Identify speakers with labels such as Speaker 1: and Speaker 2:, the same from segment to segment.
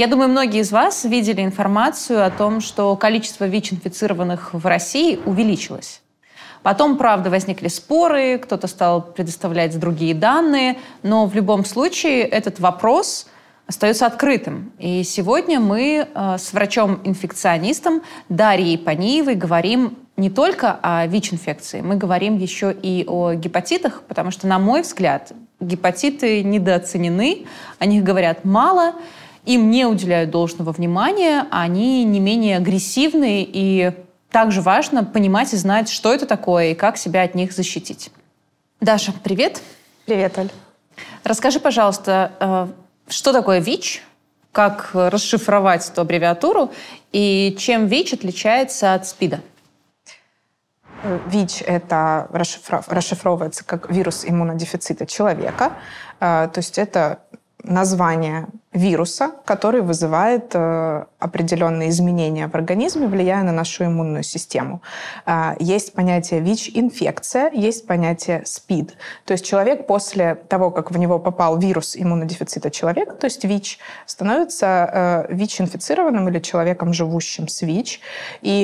Speaker 1: Я думаю, многие из вас видели информацию о том, что количество ВИЧ-инфицированных в России увеличилось. Потом, правда, возникли споры, кто-то стал предоставлять другие данные, но в любом случае этот вопрос остается открытым. И сегодня мы э, с врачом-инфекционистом Дарьей Паниевой говорим не только о ВИЧ-инфекции, мы говорим еще и о гепатитах, потому что, на мой взгляд, гепатиты недооценены, о них говорят мало, им не уделяют должного внимания, они не менее агрессивны и также важно понимать и знать, что это такое и как себя от них защитить. Даша, привет.
Speaker 2: Привет, Оль.
Speaker 1: Расскажи, пожалуйста, э, что такое ВИЧ, как расшифровать эту аббревиатуру и чем ВИЧ отличается от СПИДа?
Speaker 2: ВИЧ это расшифровывается как вирус иммунодефицита человека. Э, то есть это название вируса, который вызывает э, определенные изменения в организме, влияя на нашу иммунную систему. Э, есть понятие ВИЧ-инфекция, есть понятие СПИД. То есть человек после того, как в него попал вирус иммунодефицита человека, то есть ВИЧ, становится э, ВИЧ-инфицированным или человеком, живущим с ВИЧ. И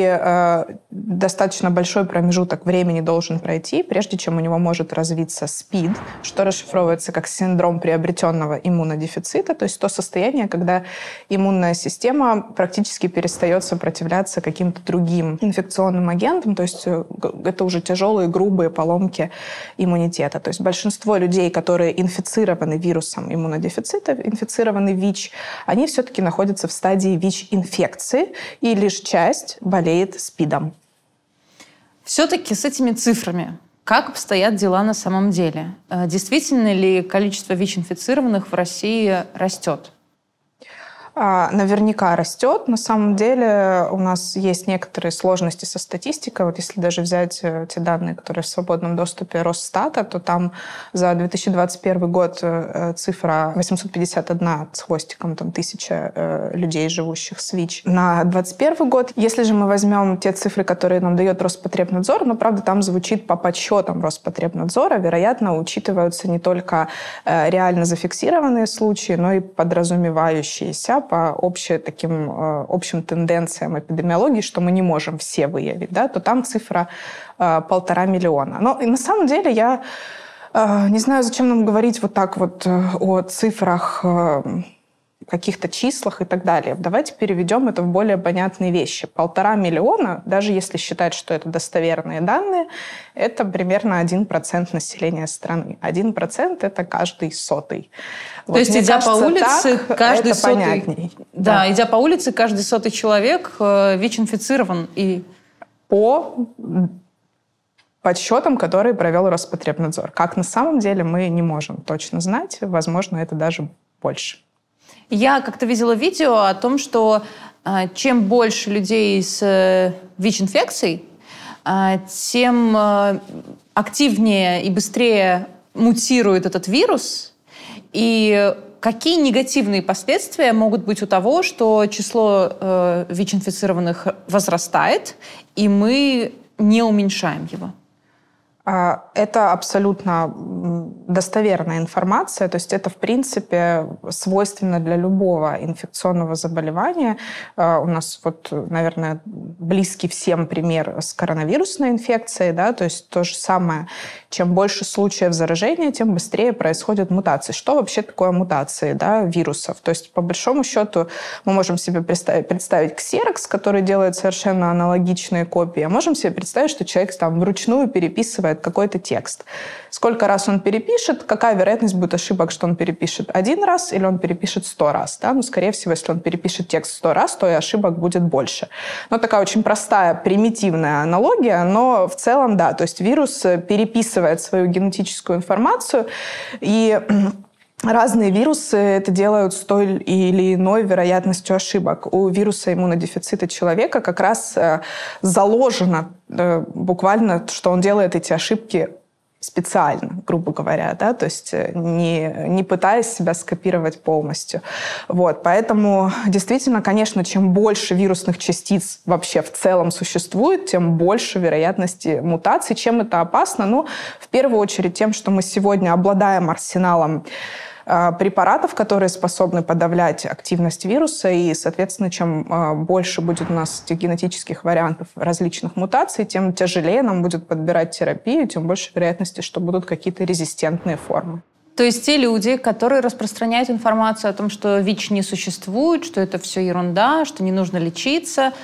Speaker 2: достаточно большой промежуток времени должен пройти, прежде чем у него может развиться СПИД, что расшифровывается как синдром приобретенного иммунодефицита, то есть то состояние, когда иммунная система практически перестает сопротивляться каким-то другим инфекционным агентам, то есть э, это уже тяжелые, грубые поломки иммунитета. То есть большинство людей, которые инфицированы вирусом иммунодефицита, инфицированы ВИЧ, они все-таки находятся в стадии ВИЧ-инфекции, и лишь часть болеет СПИДом.
Speaker 1: Все-таки с этими цифрами как обстоят дела на самом деле? Э, действительно ли количество ВИЧ-инфицированных в России растет?
Speaker 2: А, наверняка растет. На самом деле у нас есть некоторые сложности со статистикой. Вот если даже взять э, те данные, которые в свободном доступе Росстата, то там за 2021 год э, цифра 851 с хвостиком там, тысяча э, людей, живущих с ВИЧ. На 2021 год, если же мы возьмем те цифры, которые нам дает Роспотребнадзор, ну, правда, там звучит по подсчетам Роспотребнадзора, вероятно, учитываются не только реально зафиксированные случаи, но и подразумевающиеся по общим, таким, э, общим тенденциям эпидемиологии, что мы не можем все выявить, да, то там цифра э, полтора миллиона. Но на самом деле я э, не знаю, зачем нам говорить вот так вот о цифрах каких-то числах и так далее. Давайте переведем это в более понятные вещи. Полтора миллиона, даже если считать, что это достоверные данные, это примерно 1% населения страны. 1% это каждый сотый.
Speaker 1: То вот, есть, идя кажется, по улице,
Speaker 2: так,
Speaker 1: каждый
Speaker 2: это
Speaker 1: сотый...
Speaker 2: Понятней.
Speaker 1: Да, да, идя по улице, каждый сотый человек э, ВИЧ-инфицирован. И...
Speaker 2: По подсчетам, которые провел Роспотребнадзор. Как на самом деле мы не можем точно знать. Возможно, это даже больше.
Speaker 1: Я как-то видела видео о том, что э, чем больше людей с э, ВИЧ-инфекцией, э, тем э, активнее и быстрее мутирует этот вирус, и какие негативные последствия могут быть у того, что число э, ВИЧ-инфицированных возрастает, и мы не уменьшаем его?
Speaker 2: А, это абсолютно достоверная информация, то есть это, в принципе, свойственно для любого инфекционного заболевания. А, у нас вот, наверное, близкий всем пример с коронавирусной инфекцией, да, то есть то же самое. Чем больше случаев заражения, тем быстрее происходят мутации. Что вообще такое мутации да, вирусов? То есть, по большому счету, мы можем себе представить, представить ксерокс, который делает совершенно аналогичные копии, а можем себе представить, что человек там вручную переписывает делает какой-то текст. Сколько раз он перепишет, какая вероятность будет ошибок, что он перепишет один раз или он перепишет сто раз. Да? Ну, скорее всего, если он перепишет текст сто раз, то и ошибок будет больше. Но такая очень простая, примитивная аналогия, но в целом, да, то есть вирус переписывает свою генетическую информацию, и Разные вирусы это делают с той или иной вероятностью ошибок. У вируса иммунодефицита человека как раз э, заложено э, буквально, что он делает эти ошибки специально, грубо говоря, да, то есть э, не, не пытаясь себя скопировать полностью. Вот, поэтому действительно, конечно, чем больше вирусных частиц вообще в целом существует, тем больше вероятности мутаций. Чем это опасно? Ну, в первую очередь тем, что мы сегодня обладаем арсеналом препаратов, которые способны подавлять активность вируса, и, соответственно, чем э, больше будет у нас этих генетических вариантов различных мутаций, тем тяжелее нам будет подбирать терапию, тем больше вероятности, что будут какие-то резистентные формы.
Speaker 1: То есть те люди, которые распространяют информацию о том, что ВИЧ не существует, что это все ерунда, что не нужно лечиться,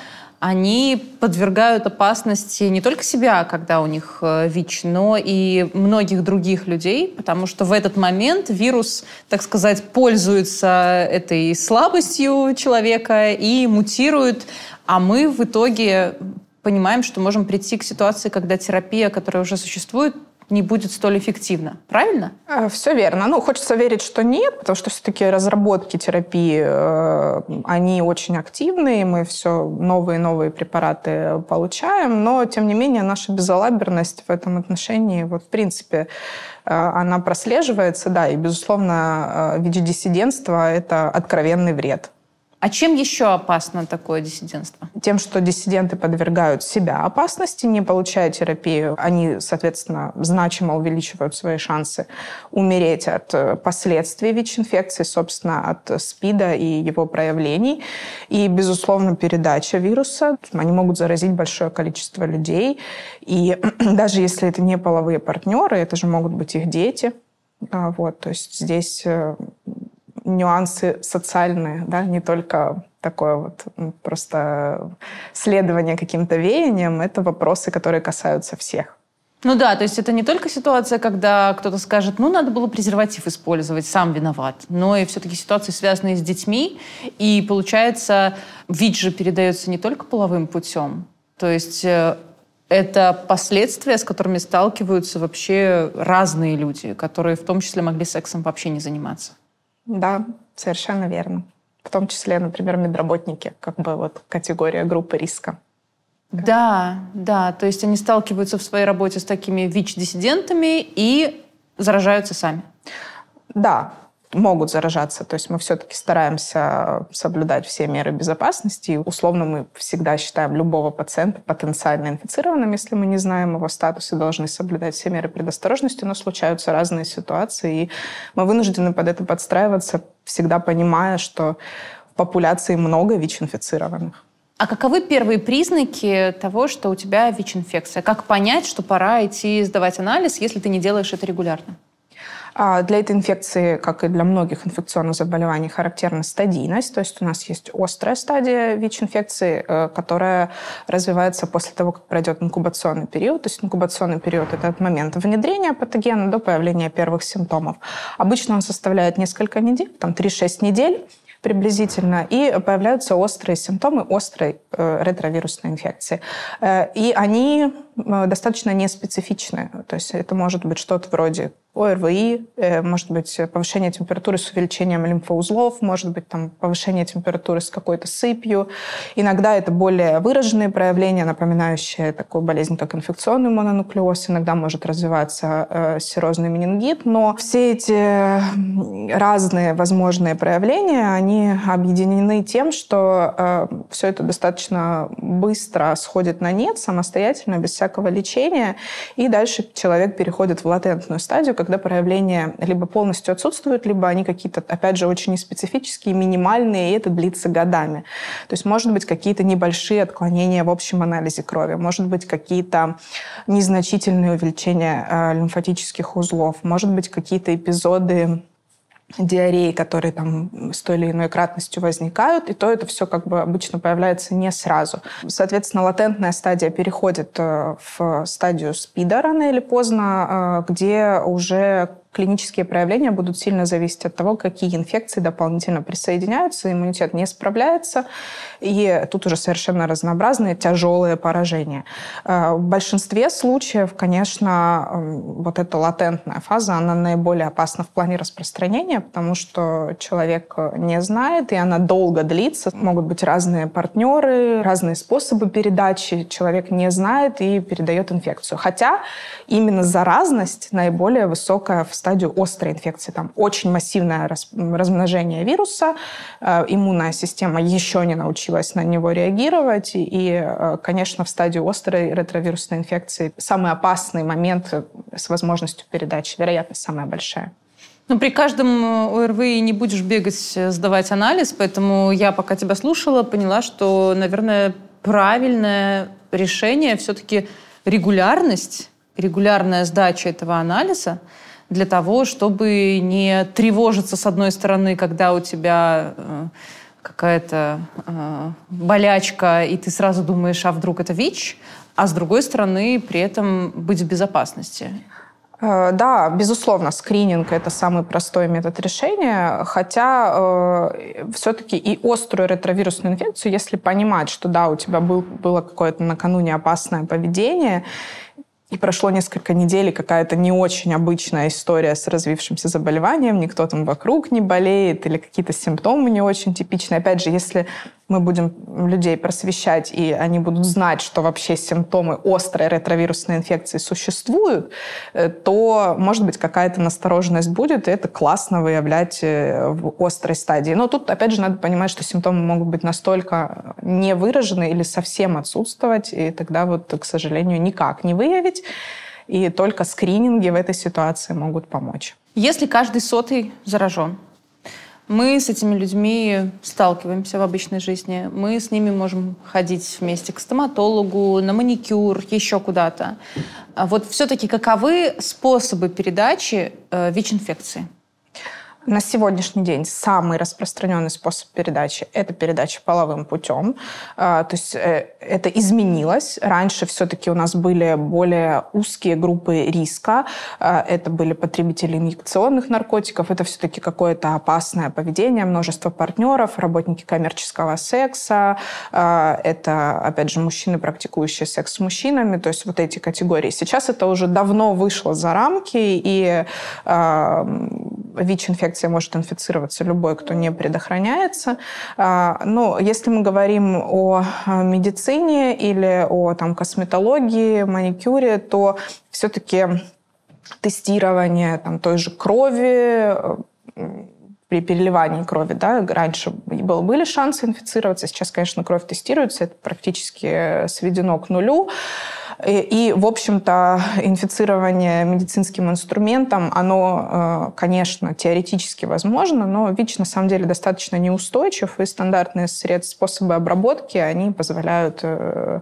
Speaker 1: они подвергают опасности не только себя, когда у них э, ВИЧ, но и многих других людей, потому что в этот момент вирус, так сказать, пользуется этой слабостью человека и мутирует, а мы в итоге понимаем, что можем прийти к ситуации, когда терапия, которая уже существует, не будет столь эффективно. Правильно?
Speaker 2: Э, Все верно. Ну, хочется верить, что нет, потому что все-таки разработки терапии, э, они очень активные, мы все новые и новые препараты получаем, но, тем не менее, наша безалаберность в этом отношении, вот, в принципе, э, она прослеживается, да, и, безусловно, ВИЧ-диссидентство – это откровенный вред.
Speaker 1: А чем еще опасно такое диссидентство?
Speaker 2: Тем, что диссиденты подвергают себя опасности, не получая терапию. Они, соответственно, значимо увеличивают свои шансы умереть от э, последствий ВИЧ-инфекции, собственно, от СПИДа и его проявлений. И, безусловно, передача вируса. Они могут заразить большое количество людей. И даже если это не половые партнеры, это же могут быть их дети. А, вот, то есть здесь э, нюансы социальные, да, не только такое вот просто следование каким-то веяниям, это вопросы, которые касаются всех.
Speaker 1: Ну да, то есть это не только ситуация, когда кто-то скажет, ну надо было презерватив использовать, сам виноват, но и все-таки ситуации, связанные с детьми, и получается, ВИЧ же передается не только половым путем, то есть э, это последствия, с которыми сталкиваются вообще разные люди, которые в том числе могли сексом вообще не заниматься.
Speaker 2: Да, совершенно верно. В том числе, например, медработники, как бы вот категория группы риска.
Speaker 1: Да, да, то есть они сталкиваются в своей работе с такими ВИЧ-диссидентами и заражаются сами.
Speaker 2: Да, могут заражаться. То есть мы все-таки стараемся соблюдать все меры безопасности. И условно мы всегда считаем любого пациента потенциально инфицированным, если мы не знаем его статус и должны соблюдать все меры предосторожности, но случаются разные ситуации, и мы вынуждены под это подстраиваться, всегда понимая, что в популяции много ВИЧ-инфицированных.
Speaker 1: А каковы первые признаки того, что у тебя ВИЧ-инфекция? Как понять, что пора идти сдавать анализ, если ты не делаешь это регулярно?
Speaker 2: А для этой инфекции, как и для многих инфекционных заболеваний, характерна стадийность. То есть у нас есть острая стадия ВИЧ-инфекции, э, которая развивается после того, как пройдет инкубационный период. То есть инкубационный период – это от момента внедрения патогена до появления первых симптомов. Обычно он составляет несколько недель, там 3-6 недель приблизительно, и появляются острые симптомы острой э, ретровирусной инфекции. Э, и они достаточно неспецифичны. То есть это может быть что-то вроде ОРВИ, э, может быть повышение температуры с увеличением лимфоузлов, может быть там повышение температуры с какой-то сыпью. Иногда это более выраженные проявления, напоминающие такую болезнь, как инфекционный мононуклеоз. Иногда может развиваться э, серозный менингит. Но все эти разные возможные проявления, они объединены тем, что э, все это достаточно быстро сходит на нет самостоятельно, без всякого лечения. И дальше человек переходит в латентную стадию, когда проявления либо полностью отсутствуют, либо они какие-то, опять же, очень специфические, минимальные, и это длится годами. То есть, может быть, какие-то небольшие отклонения в общем анализе крови, может быть, какие-то незначительные увеличения э, лимфатических узлов, может быть, какие-то эпизоды диареи, которые там с той или иной кратностью возникают, и то это все как бы обычно появляется не сразу. Соответственно, латентная стадия переходит э, в стадию СПИДа рано или поздно, э, где уже клинические проявления будут сильно зависеть от того, какие инфекции дополнительно присоединяются, иммунитет не справляется, и тут уже совершенно разнообразные тяжелые поражения. Э, в большинстве случаев, конечно, вот эта латентная фаза, она наиболее опасна в плане распространения, потому что человек не знает, и она долго длится. Могут быть разные партнеры, разные способы передачи. Человек не знает и передает инфекцию. Хотя именно заразность наиболее высокая в стадию острой инфекции. Там очень массивное размножение вируса, э, иммунная система еще не научилась на него реагировать. И, э, конечно, в стадию острой ретровирусной инфекции самый опасный момент с возможностью передачи, вероятность самая большая.
Speaker 1: Ну, при каждом ОРВИ не будешь бегать, сдавать анализ, поэтому я, пока тебя слушала, поняла, что, наверное, правильное решение все-таки регулярность, регулярная сдача этого анализа для того, чтобы не тревожиться с одной стороны, когда у тебя э, какая-то э, болячка, и ты сразу думаешь, а вдруг это ВИЧ, а с другой стороны при этом быть в безопасности.
Speaker 2: Э, да, безусловно, скрининг – это самый простой метод решения, хотя э, все-таки и острую ретровирусную инфекцию, если понимать, что да, у тебя был, было какое-то накануне опасное поведение, и прошло несколько недель, какая-то не очень обычная история с развившимся заболеванием, никто там вокруг не болеет, или какие-то симптомы не очень типичные. Опять же, если мы будем людей просвещать, и они будут знать, что вообще симптомы острой ретровирусной инфекции существуют, э, то, может быть, какая-то настороженность будет, и это классно выявлять э, в острой стадии. Но тут, опять же, надо понимать, что симптомы могут быть настолько не выражены или совсем отсутствовать, и тогда вот, к сожалению, никак не выявить. И только скрининги в этой ситуации могут помочь.
Speaker 1: Если каждый сотый заражен, мы с этими людьми сталкиваемся в обычной жизни. Мы с ними можем ходить вместе к стоматологу, на маникюр, еще куда-то. А вот все-таки каковы способы передачи э, ВИЧ-инфекции?
Speaker 2: На сегодняшний день самый распространенный способ передачи – это передача половым путем. А, то есть э, это изменилось. Раньше все-таки у нас были более узкие группы риска. А, это были потребители инъекционных наркотиков. Это все-таки какое-то опасное поведение, множество партнеров, работники коммерческого секса. А, это, опять же, мужчины, практикующие секс с мужчинами. То есть вот эти категории. Сейчас это уже давно вышло за рамки, и ВИЧ-инфекция может инфицироваться любой, кто не предохраняется. А, но если мы говорим о медицине или о там, косметологии, маникюре, то все-таки тестирование там, той же крови, при переливании крови, да, раньше был, были шансы инфицироваться, сейчас, конечно, кровь тестируется, это практически сведено к нулю. И, в общем-то, инфицирование медицинским инструментом, оно, э, конечно, теоретически возможно, но ВИЧ на самом деле достаточно неустойчив, и стандартные средства, способы обработки, они позволяют э,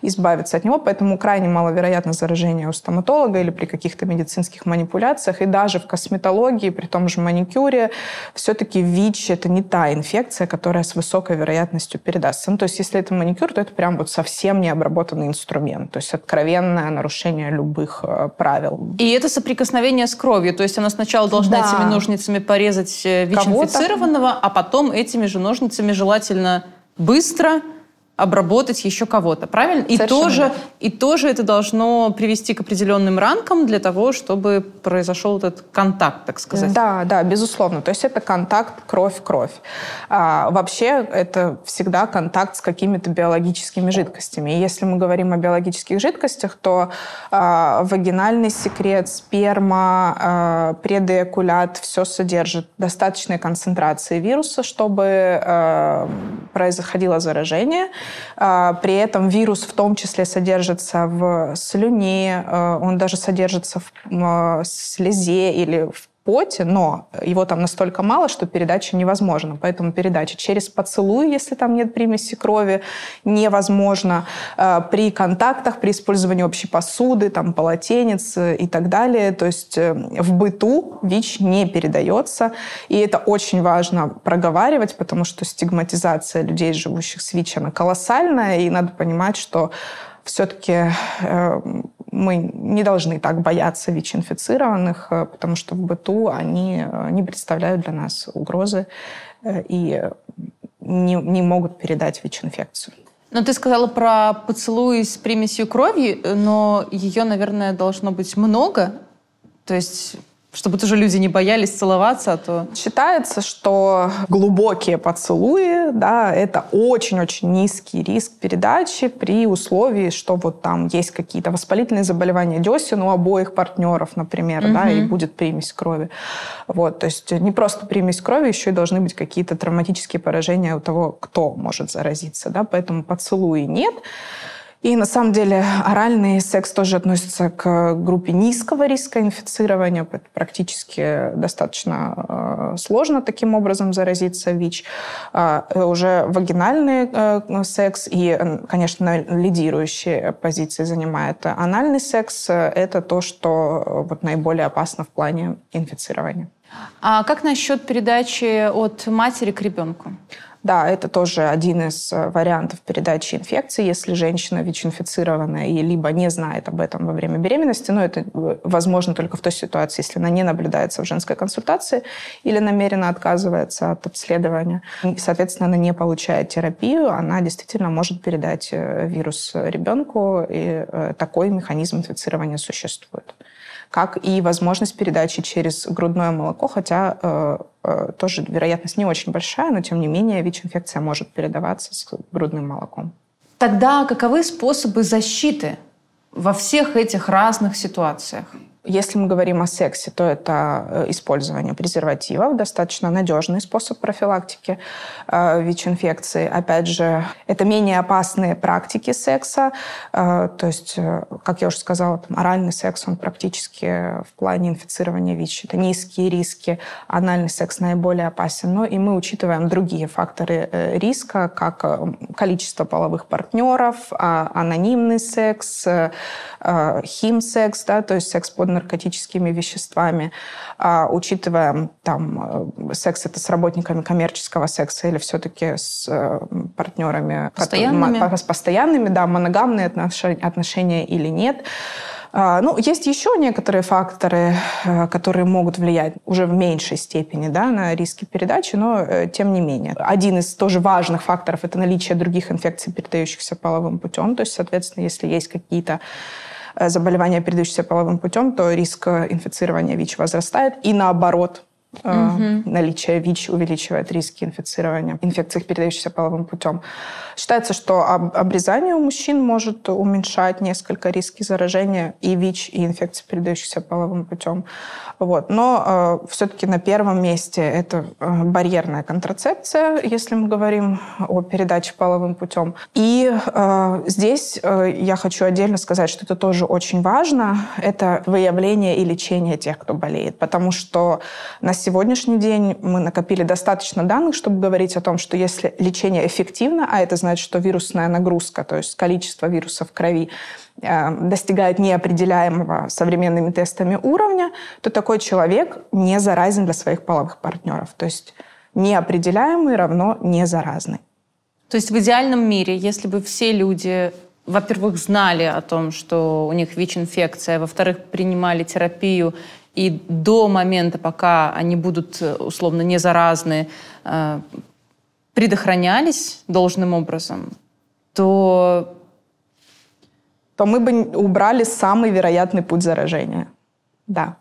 Speaker 2: избавиться от него, поэтому крайне маловероятно заражение у стоматолога или при каких-то медицинских манипуляциях, и даже в косметологии, при том же маникюре, все-таки ВИЧ – это не та инфекция, которая с высокой вероятностью передастся. Ну, то есть если это маникюр, то это прям вот совсем необработанный инструмент. То есть откровенное нарушение любых э, правил.
Speaker 1: И это соприкосновение с кровью, то есть она сначала должна да. этими ножницами порезать э, ВИЧ-инфицированного, а потом этими же ножницами желательно быстро обработать еще кого-то, правильно? И тоже, и тоже это должно привести к определенным ранкам для того, чтобы произошел этот контакт, так сказать.
Speaker 2: Да, да, безусловно. То есть это контакт кровь-кровь. А, вообще это всегда контакт с какими-то биологическими жидкостями. И если мы говорим о биологических жидкостях, то а, вагинальный секрет, сперма, а, предэякулят все содержит достаточной концентрации вируса, чтобы а, происходило заражение. А, при этом вирус в том числе содержится в слюне, а, он даже содержится в а, слезе или в поте, но его там настолько мало, что передача невозможна. Поэтому передача через поцелуй, если там нет примеси крови, невозможно. Э, при контактах, при использовании общей посуды, там, полотенец и так далее. То есть э, в быту ВИЧ не передается. И это очень важно проговаривать, потому что стигматизация людей, живущих с ВИЧ, она колоссальная. И надо понимать, что все-таки э, мы не должны так бояться ВИЧ-инфицированных, э, потому что в быту они э, не представляют для нас угрозы и не, не могут передать ВИЧ-инфекцию.
Speaker 1: Но ты сказала про поцелуй с примесью крови, но ее, наверное, должно быть много. То есть чтобы тоже люди не боялись целоваться, а то...
Speaker 2: Считается, что глубокие поцелуи, да, это очень-очень низкий риск передачи при условии, что вот там есть какие-то воспалительные заболевания десен у обоих партнеров, например, угу. да, и будет примесь крови. Вот, то есть не просто примесь крови, еще и должны быть какие-то травматические поражения у того, кто может заразиться, да, поэтому поцелуи нет. И на самом деле оральный секс тоже относится к группе низкого риска инфицирования. Практически достаточно э, сложно таким образом заразиться ВИЧ. А, э, уже вагинальный э, секс и, конечно, лидирующие позиции занимает анальный секс. Это то, что вот наиболее опасно в плане инфицирования.
Speaker 1: А как насчет передачи от матери к ребенку?
Speaker 2: Да, это тоже один из э, вариантов передачи инфекции, если женщина ВИЧ-инфицированная и либо не знает об этом во время беременности, но это э, возможно только в той ситуации, если она не наблюдается в женской консультации или намеренно отказывается от обследования. И, соответственно, она не получает терапию, она действительно может передать э, вирус ребенку, и такой механизм инфицирования существует как и возможность передачи через грудное молоко, хотя э, э, тоже вероятность не очень большая, но тем не менее ВИЧ-инфекция может передаваться с грудным молоком.
Speaker 1: Тогда каковы способы защиты во всех этих разных ситуациях?
Speaker 2: Если мы говорим о сексе, то это э, использование презервативов, достаточно надежный способ профилактики э, ВИЧ-инфекции. Опять же, это менее опасные практики секса. Э, то есть, как я уже сказала, там, оральный секс, он практически в плане инфицирования ВИЧ. Это низкие риски. Анальный секс наиболее опасен. Но и мы учитываем другие факторы риска, как количество половых партнеров, а, анонимный секс, хим-секс, да, то есть секс под наркотическими веществами, а, учитывая там э, секс это с работниками коммерческого секса или все-таки с э, партнерами
Speaker 1: постоянными,
Speaker 2: которые, с постоянными, да, моногамные отношения, отношения или нет. А, ну, есть еще некоторые факторы, э, которые могут влиять уже в меньшей степени да, на риски передачи, но тем не менее. Один из тоже важных факторов – это наличие других инфекций, передающихся половым путем. То есть, соответственно, если есть какие-то заболевания, передающиеся половым путем, то риск инфицирования ВИЧ возрастает. И наоборот, Угу. Наличие ВИЧ увеличивает риски инфицирования, инфекций, передающихся половым путем. Считается, что обрезание у мужчин может уменьшать несколько риски заражения и ВИЧ, и инфекций, передающихся половым путем. Вот. Но э, все-таки на первом месте это э, барьерная контрацепция, если мы говорим о передаче половым путем. И э, здесь э, я хочу отдельно сказать, что это тоже очень важно. Это выявление и лечение тех, кто болеет. Потому что на сегодняшний день мы накопили достаточно данных, чтобы говорить о том, что если лечение эффективно, а это значит, что вирусная нагрузка, то есть количество вируса в крови, э, достигает неопределяемого современными тестами уровня, то такой человек не заразен для своих половых партнеров. То есть неопределяемый равно не заразный.
Speaker 1: То есть в идеальном мире, если бы все люди во-первых, знали о том, что у них ВИЧ-инфекция, во-вторых, принимали терапию и до момента, пока они будут э, условно не заразны, э, предохранялись должным образом, то...
Speaker 2: То мы бы убрали самый вероятный путь заражения. Да.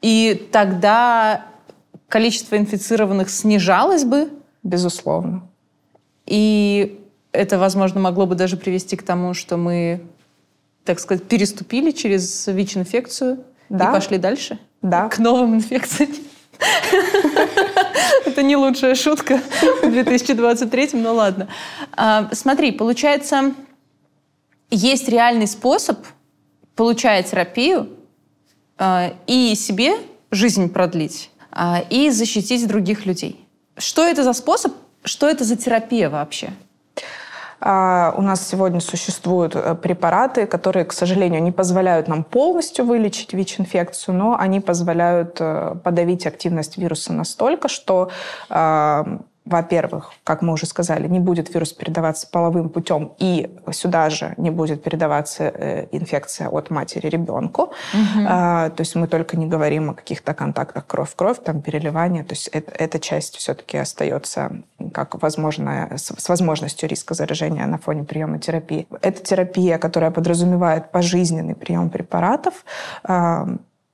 Speaker 1: И тогда количество инфицированных снижалось бы?
Speaker 2: Безусловно.
Speaker 1: И это, возможно, могло бы даже привести к тому, что мы, так сказать, переступили через ВИЧ-инфекцию да. и пошли дальше?
Speaker 2: Да.
Speaker 1: К новым инфекциям. Это не лучшая шутка в 2023, но ладно. А, смотри, получается, есть реальный способ, получая терапию, а, и себе жизнь продлить, а, и защитить других людей. Что это за способ? Что это за терапия вообще?
Speaker 2: А, у нас сегодня существуют э, препараты, которые, к сожалению, не позволяют нам полностью вылечить ВИЧ-инфекцию, но они позволяют э, подавить активность вируса настолько, что а, во-первых, как мы уже сказали, не будет вирус передаваться половым путем, и сюда же не будет передаваться э, инфекция от матери ребенку. Угу. А, то есть мы только не говорим о каких-то контактах кровь-кровь, там переливание. То есть это, эта часть все-таки остается как возможная, с, с возможностью риска заражения на фоне приема терапии. Это терапия, которая подразумевает пожизненный прием препаратов. А,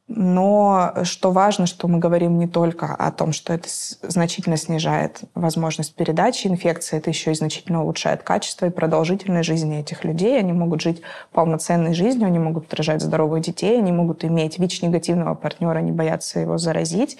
Speaker 2: Но что важно, что мы говорим не только о том, что это значительно снижает возможность передачи инфекции, это еще и значительно улучшает качество и продолжительность жизни этих людей. Они могут жить полноценной жизнью, они могут рожать здоровых детей, они могут иметь ВИЧ-негативного партнера, не бояться его заразить.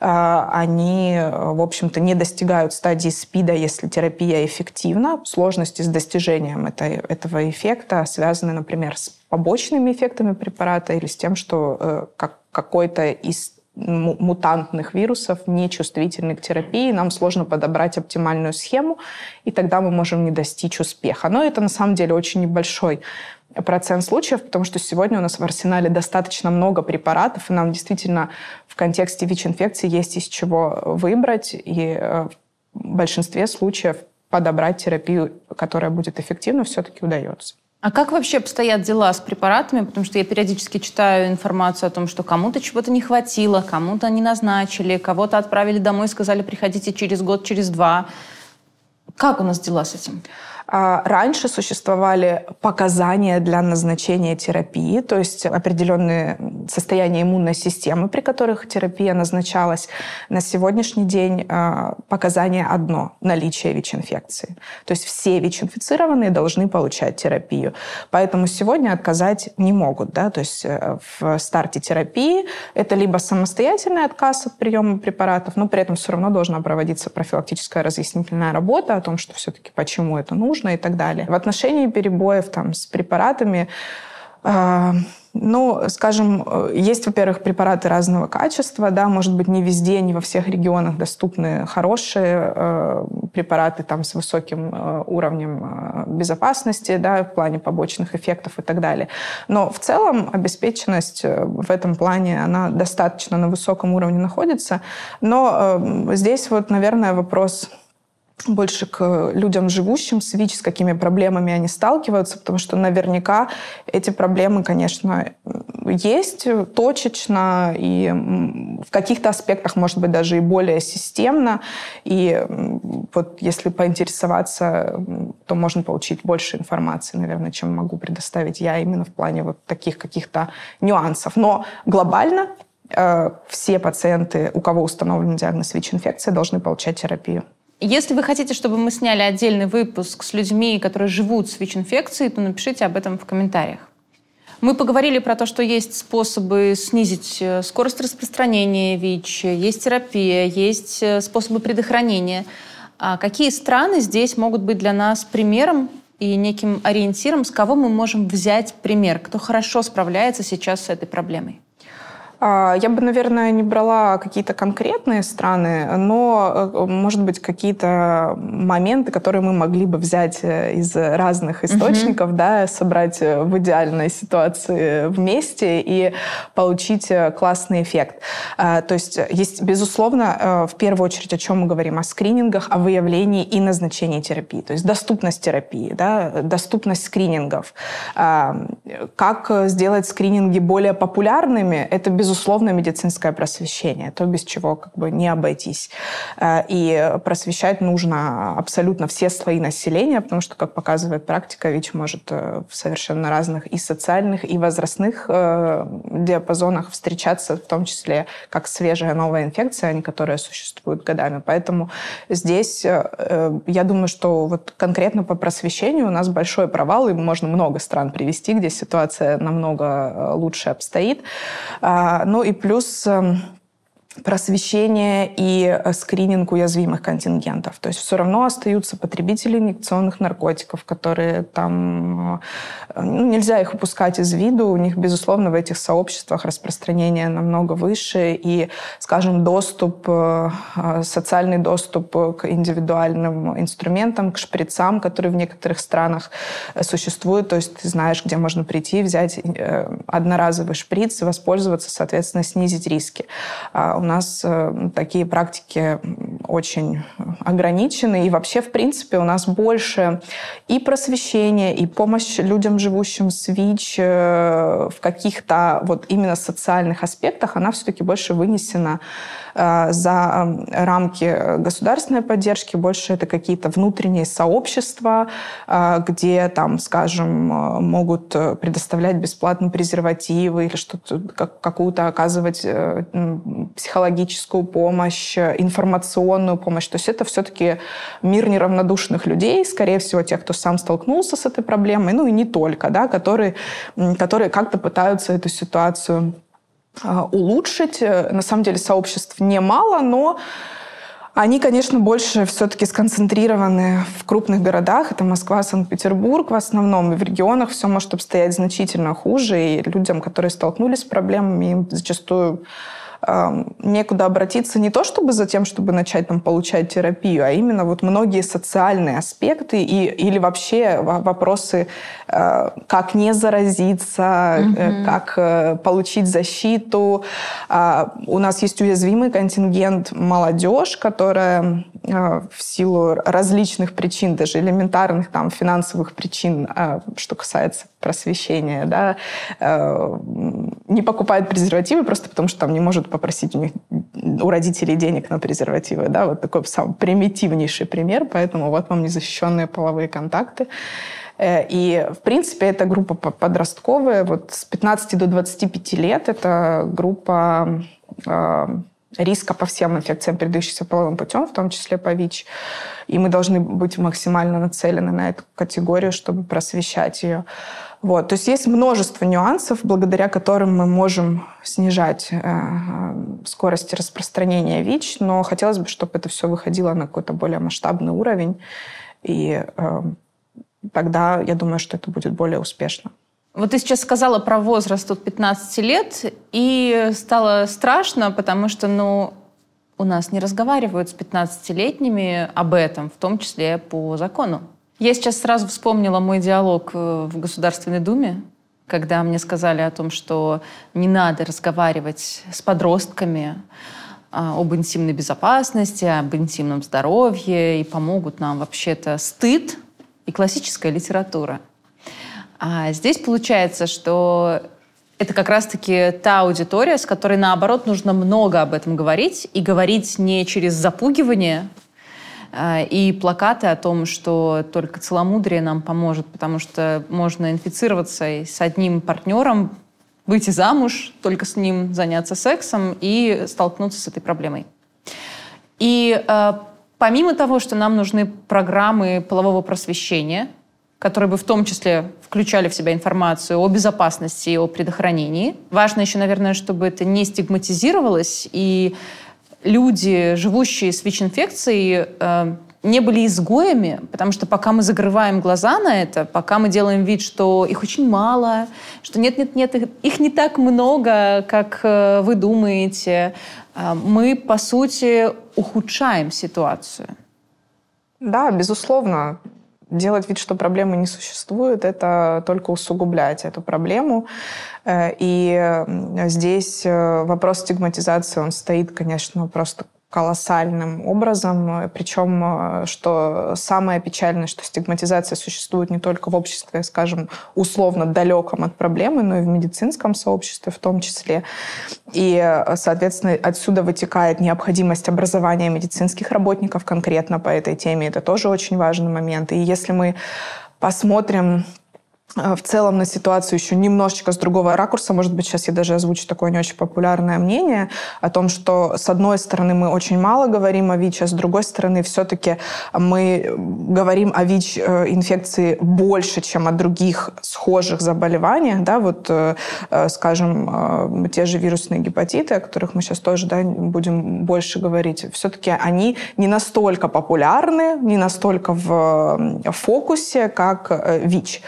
Speaker 2: А, они, в общем-то, не достигают стадии СПИДа, если терапия эффективна. Сложности с достижением этого эффекта связаны, например, с побочными эффектами препарата или с тем, что э, как, какой-то из мутантных вирусов не чувствительны к терапии, нам сложно подобрать оптимальную схему, и тогда мы можем не достичь успеха. Но это на самом деле очень небольшой процент случаев, потому что сегодня у нас в арсенале достаточно много препаратов, и нам действительно в контексте ВИЧ-инфекции есть из чего выбрать, и э, в большинстве случаев подобрать терапию, которая будет эффективна, все-таки удается.
Speaker 1: А как вообще обстоят дела с препаратами? Потому что я периодически читаю информацию о том, что кому-то чего-то не хватило, кому-то не назначили, кого-то отправили домой, сказали, приходите через год, через два. Как у нас дела с этим?
Speaker 2: А, раньше существовали показания для назначения терапии, то есть определенные состояния иммунной системы, при которых терапия назначалась. На сегодняшний день а, показание одно – наличие ВИЧ-инфекции. То есть все ВИЧ-инфицированные должны получать терапию. Поэтому сегодня отказать не могут. Да? То есть э, в старте терапии это либо самостоятельный отказ от приема препаратов, но при этом все равно должна проводиться профилактическая разъяснительная работа о том, что все-таки почему это нужно, нужно и так далее. В отношении перебоев там, с препаратами э, ну, скажем, есть, во-первых, препараты разного качества, да, может быть, не везде, не во всех регионах доступны хорошие э, препараты там с высоким э, уровнем э, безопасности, да, в плане побочных эффектов и так далее. Но в целом обеспеченность э, в этом плане, она достаточно на высоком уровне находится. Но э, здесь вот, наверное, вопрос больше к людям, живущим с ВИЧ, с какими проблемами они сталкиваются, потому что наверняка эти проблемы, конечно, есть точечно и в каких-то аспектах, может быть, даже и более системно. И вот если поинтересоваться, то можно получить больше информации, наверное, чем могу предоставить я именно в плане вот таких каких-то нюансов. Но глобально э, все пациенты, у кого установлен диагноз ВИЧ-инфекция, должны получать терапию.
Speaker 1: Если вы хотите, чтобы мы сняли отдельный выпуск с людьми, которые живут с ВИЧ-инфекцией, то напишите об этом в комментариях. Мы поговорили про то, что есть способы снизить э, скорость распространения ВИЧ, есть терапия, есть э, способы предохранения. А какие страны здесь могут быть для нас примером и неким ориентиром, с кого мы можем взять пример, кто хорошо справляется сейчас с этой проблемой?
Speaker 2: А, я бы, наверное, не брала какие-то конкретные страны, но, э, может быть, какие-то моменты, которые мы могли бы взять э, из разных источников, угу. да, собрать э, в идеальной ситуации вместе и получить классный эффект. А, то есть есть, безусловно, в первую очередь, о чем мы говорим, о скринингах, о выявлении и назначении терапии. То есть доступность терапии, да, доступность скринингов. Как сделать скрининги более популярными, это, безусловно, безусловно, медицинское просвещение, то, без чего как бы не обойтись. Э, и просвещать нужно абсолютно все слои населения, потому что, как показывает практика, ВИЧ может э, в совершенно разных и социальных, и возрастных э, диапазонах встречаться, в том числе как свежая новая инфекция, а не которая существует годами. Поэтому здесь я думаю, что вот конкретно по просвещению у нас большой провал, и можно много стран привести, где ситуация намного лучше обстоит. Ну и плюс эм, просвещение и э, скрининг уязвимых контингентов. То есть все равно остаются потребители инъекционных наркотиков, которые там... Э, ну, нельзя их упускать из виду. У них, безусловно, в этих сообществах распространение намного выше. И, скажем, доступ, э, социальный доступ к индивидуальным инструментам, к шприцам, которые в некоторых странах существуют. То есть ты знаешь, где можно прийти, взять одноразовый шприц и воспользоваться, соответственно, снизить риски. У нас э, такие практики очень ограничены. И вообще, в принципе, у нас больше и просвещения, и помощь людям, живущим с ВИЧ э, в каких-то вот именно социальных аспектах, она все-таки больше вынесена за рамки государственной поддержки, больше это какие-то внутренние сообщества, э, где там, скажем, э, могут предоставлять бесплатные презервативы или что-то, какую-то оказывать психологическую помощь, информационную помощь. То есть это все-таки мир неравнодушных людей, скорее всего, тех, кто сам столкнулся с этой проблемой, ну и не только, да, которые, которые как-то пытаются эту ситуацию улучшить. Э, на самом деле сообществ немало, но они, конечно, больше все-таки сконцентрированы в крупных городах. Это Москва, Санкт-Петербург в основном. И в регионах все может обстоять значительно хуже. И людям, которые столкнулись с проблемами, им зачастую некуда обратиться не то чтобы за тем, чтобы начать там получать терапию, а именно вот многие социальные аспекты и, или вообще вопросы, э, как не заразиться, mm-hmm. как э, получить защиту. А, у нас есть уязвимый контингент молодежь, которая в силу различных причин, даже элементарных там финансовых причин, что касается просвещения, да, не покупает презервативы просто потому, что там не может попросить у них у родителей денег на презервативы, да, вот такой самый примитивнейший пример, поэтому вот вам незащищенные половые контакты. Э, и, в принципе, эта группа подростковая, вот с 15 до 25 лет, это группа э, риска по всем инфекциям, передающимся половым путем, в том числе по ВИЧ. И мы должны быть максимально нацелены на эту категорию, чтобы просвещать ее. Вот. То есть есть множество нюансов, благодаря которым мы можем снижать э, э скорость распространения ВИЧ, но хотелось бы, чтобы это все выходило на какой-то более масштабный уровень, и э, тогда я думаю, что это будет более успешно.
Speaker 1: Вот ты сейчас сказала про возраст от 15 лет, и стало страшно, потому что, ну, у нас не разговаривают с 15-летними об этом, в том числе по закону. Я сейчас сразу вспомнила мой диалог э, в Государственной Думе, когда мне сказали о том, что не надо разговаривать с подростками а, об интимной безопасности, об интимном здоровье, и помогут нам вообще-то стыд и классическая литература. А здесь получается, что это как раз-таки та аудитория, с которой, наоборот, нужно много об этом говорить, и говорить не через запугивание, и плакаты о том, что только целомудрие нам поможет, потому что можно инфицироваться с одним партнером, выйти замуж, только с ним заняться сексом и столкнуться с этой проблемой. И э, помимо того, что нам нужны программы полового просвещения, которые бы в том числе включали в себя информацию о безопасности и о предохранении, важно еще, наверное, чтобы это не стигматизировалось и люди, живущие с ВИЧ-инфекцией, э, не были изгоями, потому что пока мы закрываем глаза на это, пока мы делаем вид, что их очень мало, что нет-нет-нет, их не так много, как э, вы думаете, э, мы, по сути, ухудшаем ситуацию.
Speaker 2: Да, безусловно. Делать вид, что проблемы не существует, это только усугублять эту проблему. Э, и здесь э, вопрос стигматизации, он стоит, конечно, просто колоссальным образом. Причем, э, что самое печальное, что стигматизация существует не только в обществе, скажем, условно далеком от проблемы, но и в медицинском сообществе в том числе. И, соответственно, отсюда вытекает необходимость образования медицинских работников конкретно по этой теме. Это тоже очень важный момент. И если мы посмотрим в целом на ситуацию еще немножечко с другого ракурса. Может быть, сейчас я даже озвучу такое не очень популярное мнение о том, что с одной стороны мы очень мало говорим о ВИЧ, а с другой стороны все-таки мы говорим о ВИЧ-инфекции больше, чем о других схожих заболеваниях. Да? Вот, э, э, скажем, э, те же вирусные гепатиты, о которых мы сейчас тоже да, будем больше говорить, все-таки они не настолько популярны, не настолько в фокусе, как ВИЧ.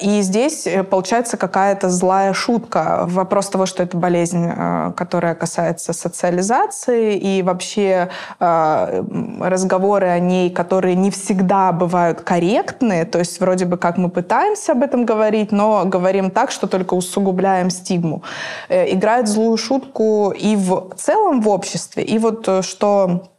Speaker 2: И здесь э, получается какая-то злая шутка. Вопрос того, что это болезнь, э, которая касается социализации и вообще э, разговоры о ней, которые не всегда бывают корректны. То есть вроде бы как мы пытаемся об этом говорить, но говорим так, что только усугубляем стигму. Играет злую шутку и в целом в обществе, и вот что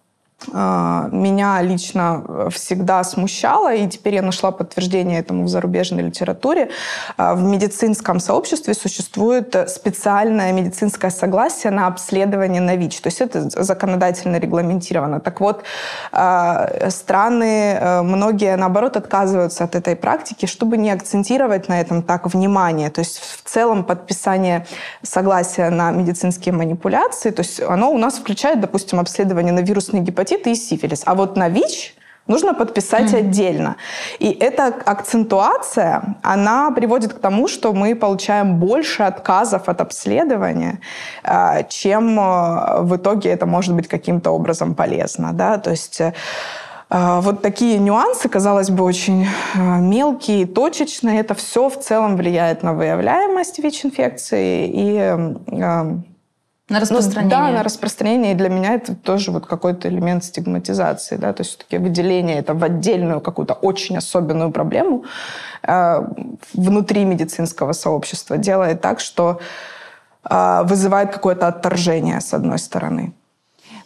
Speaker 2: меня лично всегда смущало, и теперь я нашла подтверждение этому в зарубежной литературе. А, в медицинском сообществе существует специальное медицинское согласие на обследование на ВИЧ, то есть это законодательно регламентировано. Так вот, а, страны, э, многие, наоборот, отказываются от этой практики, чтобы не акцентировать на этом так внимание. То есть в целом подписание согласия на медицинские манипуляции, то есть оно у нас включает, допустим, обследование на вирусный гепатит, гепатит и сифилис. А вот на ВИЧ нужно подписать mm. отдельно. И эта акцентуация, она приводит к тому, что мы получаем больше отказов от обследования, а, чем а, в итоге это может быть каким-то образом полезно. Да? То есть а, вот такие нюансы, казалось бы, очень мелкие, точечные, это все в целом влияет на выявляемость ВИЧ-инфекции и
Speaker 1: на распространение.
Speaker 2: Ну, да, на распространение. И для меня это тоже вот какой-то элемент стигматизации. Да? То есть все-таки выделение это в отдельную какую-то очень особенную проблему э, внутри медицинского сообщества делает так, что э, вызывает какое-то отторжение с одной стороны.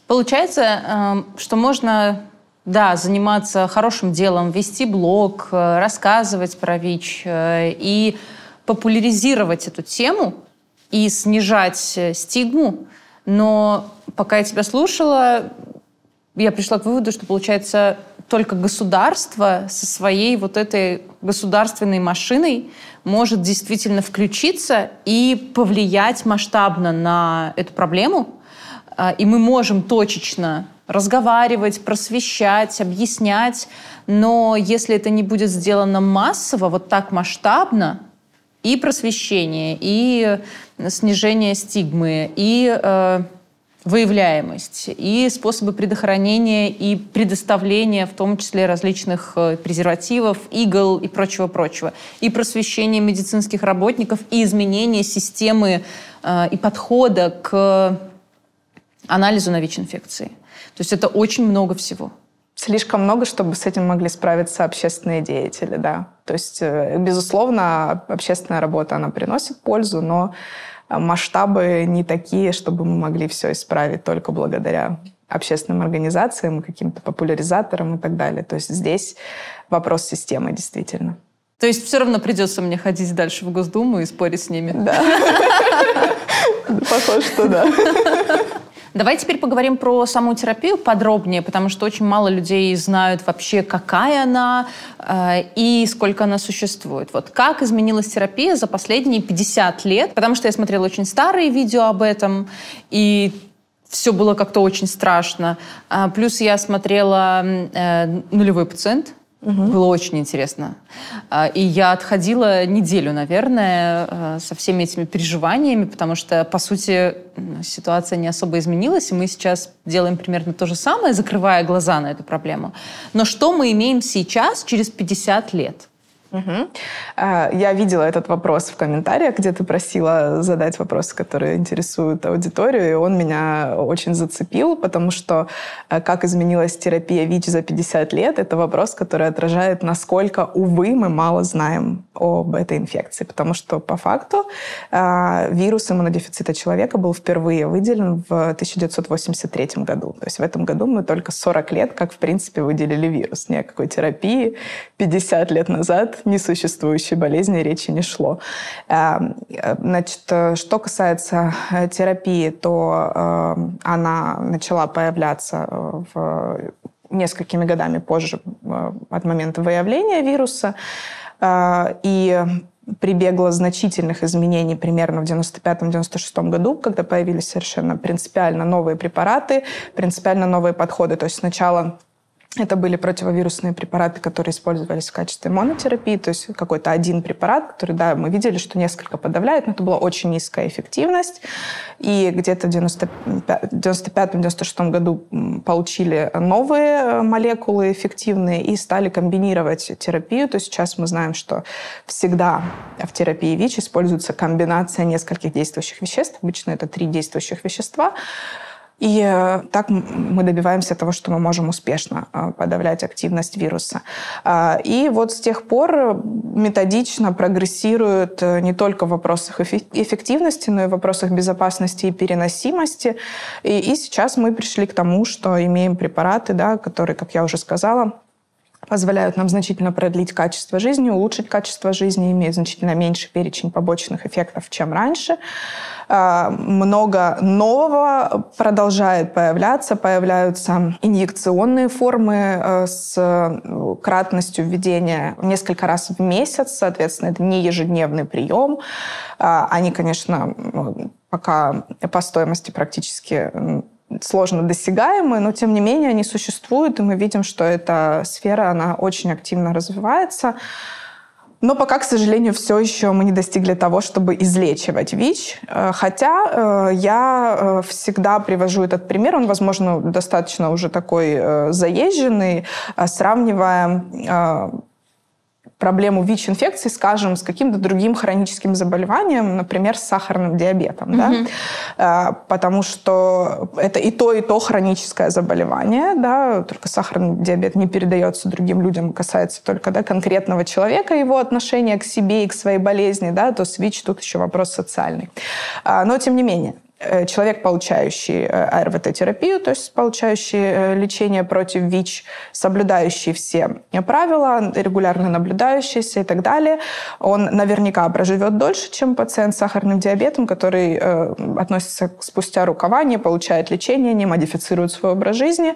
Speaker 1: Получается, э, что можно да, заниматься хорошим делом, вести блог, э, рассказывать про ВИЧ э, и популяризировать эту тему, и снижать э, стигму. Но пока я тебя слушала, я пришла к выводу, что, получается, только государство со своей вот этой государственной машиной может действительно включиться и повлиять масштабно на эту проблему. А, и мы можем точечно разговаривать, просвещать, объяснять, но если это не будет сделано массово, вот так масштабно, и просвещение, и снижение стигмы, и э, выявляемость, и способы предохранения и предоставления, в том числе различных э, презервативов, игл и прочего-прочего, и просвещение медицинских работников, и изменение системы э, и подхода к анализу на ВИЧ-инфекции. То есть это очень много всего.
Speaker 2: Слишком много, чтобы с этим могли справиться общественные деятели, да. То есть, э, безусловно, общественная работа, она приносит пользу, но масштабы не такие, чтобы мы могли все исправить только благодаря общественным организациям, каким-то популяризаторам и так далее. То есть здесь вопрос системы действительно.
Speaker 1: То есть все равно придется мне ходить дальше в Госдуму и спорить с ними?
Speaker 2: Да. Похоже, что да.
Speaker 1: Давай теперь поговорим про саму терапию подробнее, потому что очень мало людей знают вообще, какая она э, и сколько она существует. Вот как изменилась терапия за последние 50 лет? Потому что я смотрела очень старые видео об этом, и все было как-то очень страшно. А, плюс я смотрела э, «Нулевой пациент», Угу. Было очень интересно. А, и я отходила неделю, наверное, э, со всеми этими переживаниями, потому что, по сути, ситуация не особо изменилась, и мы сейчас делаем примерно то же самое, закрывая глаза на эту проблему. Но что мы имеем сейчас, через 50 лет?
Speaker 2: Угу. Я видела этот вопрос в комментариях, где ты просила задать вопросы, которые интересуют аудиторию, и он меня очень зацепил, потому что э, как изменилась терапия ВИЧ за 50 лет, это вопрос, который отражает, насколько, увы, мы мало знаем об этой инфекции, потому что по факту э, вирус иммунодефицита человека был впервые выделен в 1983 году. То есть в этом году мы только 40 лет, как в принципе выделили вирус. Ни о какой терапии 50 лет назад несуществующей болезни речи не шло. Эм, значит, что касается э, терапии, то она начала появляться э, в несколькими годами позже э, от момента выявления вируса. И прибегла значительных изменений примерно в 95-96 году, когда появились совершенно принципиально новые препараты, принципиально новые подходы. То есть сначала это были противовирусные препараты, которые использовались в качестве монотерапии, то есть какой-то один препарат, который, да, мы видели, что несколько подавляет, но это была очень низкая эффективность. И где-то в 95-96 году получили новые э, молекулы эффективные и стали комбинировать терапию. То есть сейчас мы знаем, что всегда в терапии ВИЧ используется комбинация нескольких действующих веществ. Обычно это три действующих вещества. И э, так мы добиваемся того, что мы можем успешно э, подавлять активность вируса. А, и вот с тех пор методично прогрессируют э, не только в вопросах эффективности, но и в вопросах безопасности и переносимости. И, и сейчас мы пришли к тому, что имеем препараты, да, которые, как я уже сказала, позволяют нам значительно продлить качество жизни, улучшить качество жизни, имеют значительно меньше перечень побочных эффектов, чем раньше. А, много нового продолжает появляться. Появляются инъекционные формы э, с э, кратностью введения несколько раз в месяц. Соответственно, это не ежедневный прием. А, они, конечно, пока по стоимости практически сложно досягаемые, но тем не менее они существуют, и мы видим, что эта сфера, она очень активно развивается. Но пока, к сожалению, все еще мы не достигли того, чтобы излечивать ВИЧ. Э, хотя э, я э, всегда привожу этот пример, он, возможно, достаточно уже такой заезженный, сравнивая проблему ВИЧ-инфекции, скажем, с каким-то другим хроническим заболеванием, например, с сахарным диабетом. Mm-hmm. Да? Потому что это и то, и то хроническое заболевание. Да? Только сахарный диабет не передается другим людям, касается только да, конкретного человека, его отношения к себе и к своей болезни. Да? То с ВИЧ тут еще вопрос социальный. А, но тем не менее, человек, получающий э, АРВТ-терапию, то есть получающий э, лечение против ВИЧ, соблюдающий все правила, регулярно наблюдающийся и так далее, он наверняка проживет дольше, чем пациент с сахарным диабетом, который относится спустя рукава, не получает лечения, не модифицирует свой образ жизни.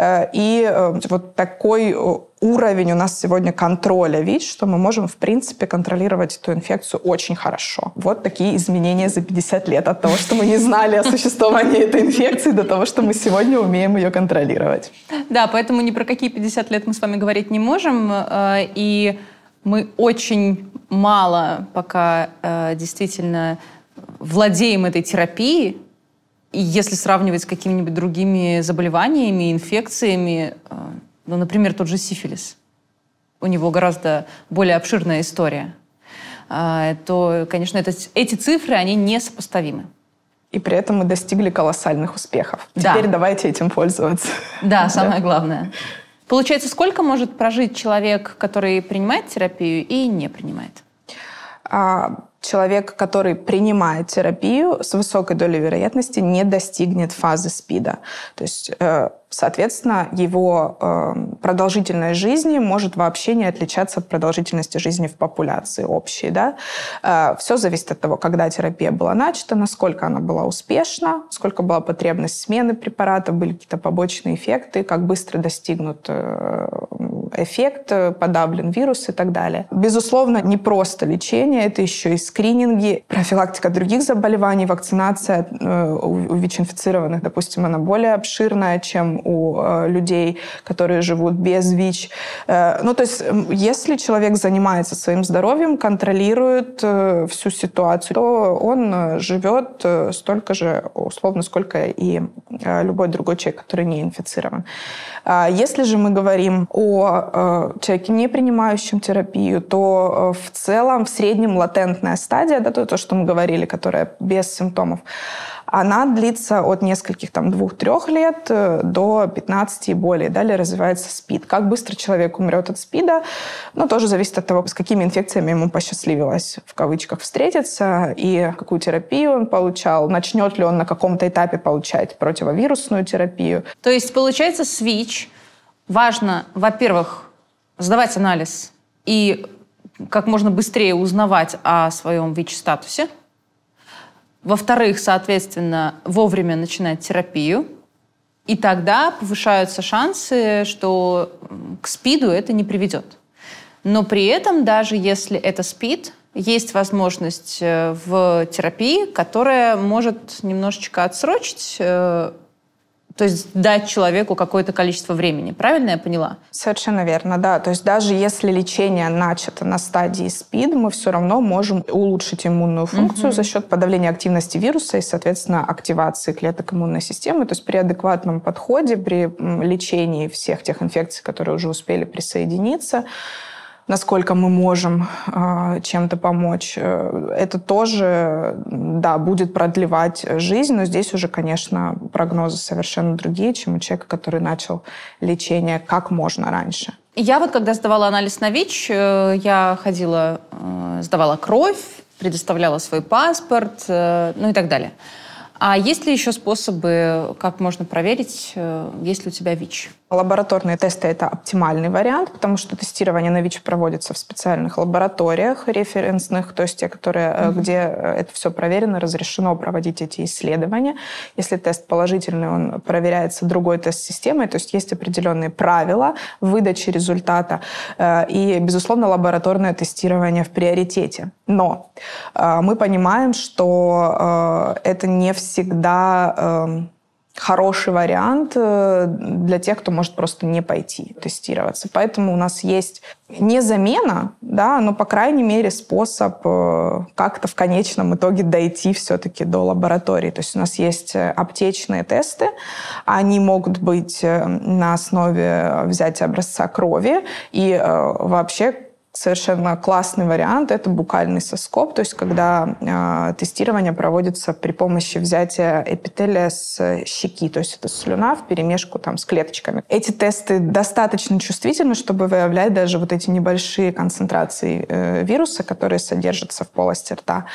Speaker 2: И вот такой уровень у нас сегодня контроля ВИЧ, что мы можем, в принципе, контролировать эту инфекцию очень хорошо. Вот такие изменения за 50 лет от того, что мы не знали о существовании этой инфекции, до того, что мы сегодня умеем ее контролировать.
Speaker 1: Да, поэтому ни про какие 50 лет мы с вами говорить не можем. Э, и мы очень мало пока э, действительно владеем этой терапией, и если сравнивать с какими-нибудь другими заболеваниями, инфекциями, э, ну, например, тот же сифилис. У него гораздо более обширная история. А, то, конечно, это, эти цифры, они несопоставимы.
Speaker 2: И при этом мы достигли колоссальных успехов. Да. Теперь давайте этим пользоваться.
Speaker 1: Да, самое главное. Получается, сколько может прожить человек, который принимает терапию и не принимает?
Speaker 2: А, человек, который принимает терапию, с высокой долей вероятности не достигнет фазы СПИДа. То есть э, Соответственно, его э, продолжительность жизни может вообще не отличаться от продолжительности жизни в популяции общей. Да? Э, все зависит от того, когда терапия была начата, насколько она была успешна, сколько была потребность смены препарата, были какие-то побочные эффекты, как быстро достигнут э, эффект, подавлен вирус и так далее. Безусловно, не просто лечение, это еще и скрининги, профилактика других заболеваний, вакцинация э, у ВИЧ-инфицированных, допустим, она более обширная, чем у э, людей, которые живут без ВИЧ. Э, ну, то есть, если человек занимается своим здоровьем, контролирует э, всю ситуацию, то он живет столько же, условно, сколько и любой другой человек, который не инфицирован. А если же мы говорим о человеке, не принимающем терапию, то в целом в среднем латентная стадия, да, то, то, что мы говорили, которая без симптомов, она длится от нескольких, там, двух-трех лет э, до 15 и более. Далее развивается СПИД. Как быстро человек умрет от СПИДа, ну, тоже зависит от того, с какими инфекциями ему посчастливилось, в кавычках, встретиться, и какую терапию он получал, начнет ли он на каком-то этапе получать противовирусную терапию.
Speaker 1: То есть, получается, СВИЧ важно, во-первых, сдавать анализ и как можно быстрее узнавать о своем ВИЧ-статусе, во-вторых, соответственно, вовремя начинать терапию. И тогда повышаются шансы, что к СПИДу это не приведет. Но при этом, даже если это СПИД, есть возможность э, в терапии, которая может немножечко отсрочить э, то есть дать человеку какое-то количество времени. Правильно я поняла?
Speaker 2: Совершенно верно, да. То есть даже если лечение начато на стадии СПИД, мы все равно можем улучшить иммунную функцию угу. за счет подавления активности вируса и, соответственно, активации клеток иммунной системы. То есть при адекватном подходе, при лечении всех тех инфекций, которые уже успели присоединиться, насколько мы можем э, чем-то помочь. Э, это тоже, да, будет продлевать жизнь, но здесь уже, конечно, прогнозы совершенно другие, чем у человека, который начал лечение как можно раньше.
Speaker 1: Я вот, когда сдавала анализ на ВИЧ, э, я ходила, э, сдавала кровь, предоставляла свой паспорт, э, ну и так далее. А есть ли еще способы, как можно проверить, есть ли у тебя ВИЧ?
Speaker 2: Лабораторные тесты – это оптимальный вариант, потому что тестирование на ВИЧ проводится в специальных лабораториях референсных, то есть те, которые, mm-hmm. где э, это все проверено, разрешено проводить эти исследования. Если тест положительный, он проверяется другой тест-системой, то есть есть определенные правила выдачи результата. Э, и, безусловно, лабораторное тестирование в приоритете. Но мы понимаем, что это не всегда эм, хороший вариант э, для тех, кто может просто не пойти тестироваться. Поэтому у нас есть не замена, да, но, по крайней мере, способ э, как-то в конечном итоге дойти все-таки до лаборатории. То есть у нас есть э, аптечные тесты, они могут быть на основе взятия образца крови, и вообще совершенно классный вариант – это букальный соскоб, то есть когда э, тестирование проводится при помощи взятия эпителия с щеки, то есть это слюна в перемешку там, с клеточками. Эти тесты достаточно чувствительны, чтобы выявлять даже вот эти небольшие концентрации э, вируса, которые содержатся в полости рта.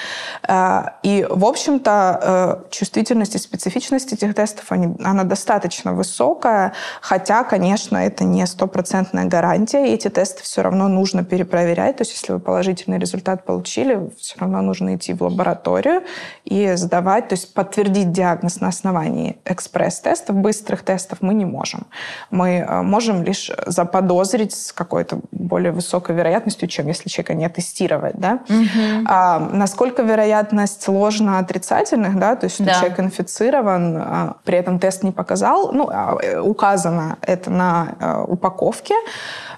Speaker 2: Э, и, в общем-то, э, чувствительность и специфичность этих тестов, они, она достаточно высокая, хотя, конечно, это не стопроцентная гарантия, и эти тесты все равно нужно перепроверять проверять. То есть если вы положительный результат получили, все равно нужно идти в лабораторию и сдавать, то есть подтвердить диагноз на основании экспресс-тестов, быстрых тестов мы не можем. Мы э, можем лишь заподозрить с какой-то более высокой вероятностью, чем если человека не тестировать. Да? Угу. А, насколько вероятность ложно отрицательных, да, то есть что да. человек инфицирован, а, при этом тест не показал, ну, а, э, указано это на а, упаковке,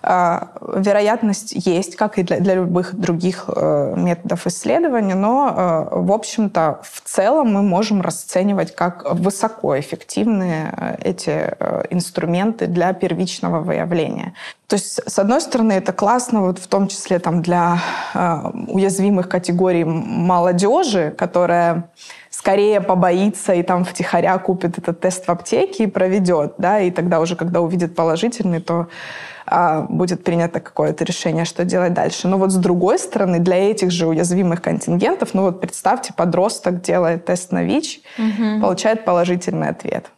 Speaker 2: вероятность есть, как и для, для любых других э, методов исследования, но, э, в общем-то, в целом мы можем расценивать как высокоэффективные э, эти инструменты для первичного выявления. То есть, с одной стороны, это классно, вот в том числе там, для уязвимых категорий молодежи, которая скорее побоится и там втихаря купит этот тест в аптеке и проведет, да, и тогда уже, когда увидит положительный, то а, будет принято какое-то решение, что делать дальше. Но вот с другой стороны, для этих же уязвимых контингентов, ну вот представьте, подросток делает тест на ВИЧ, угу. получает положительный ответ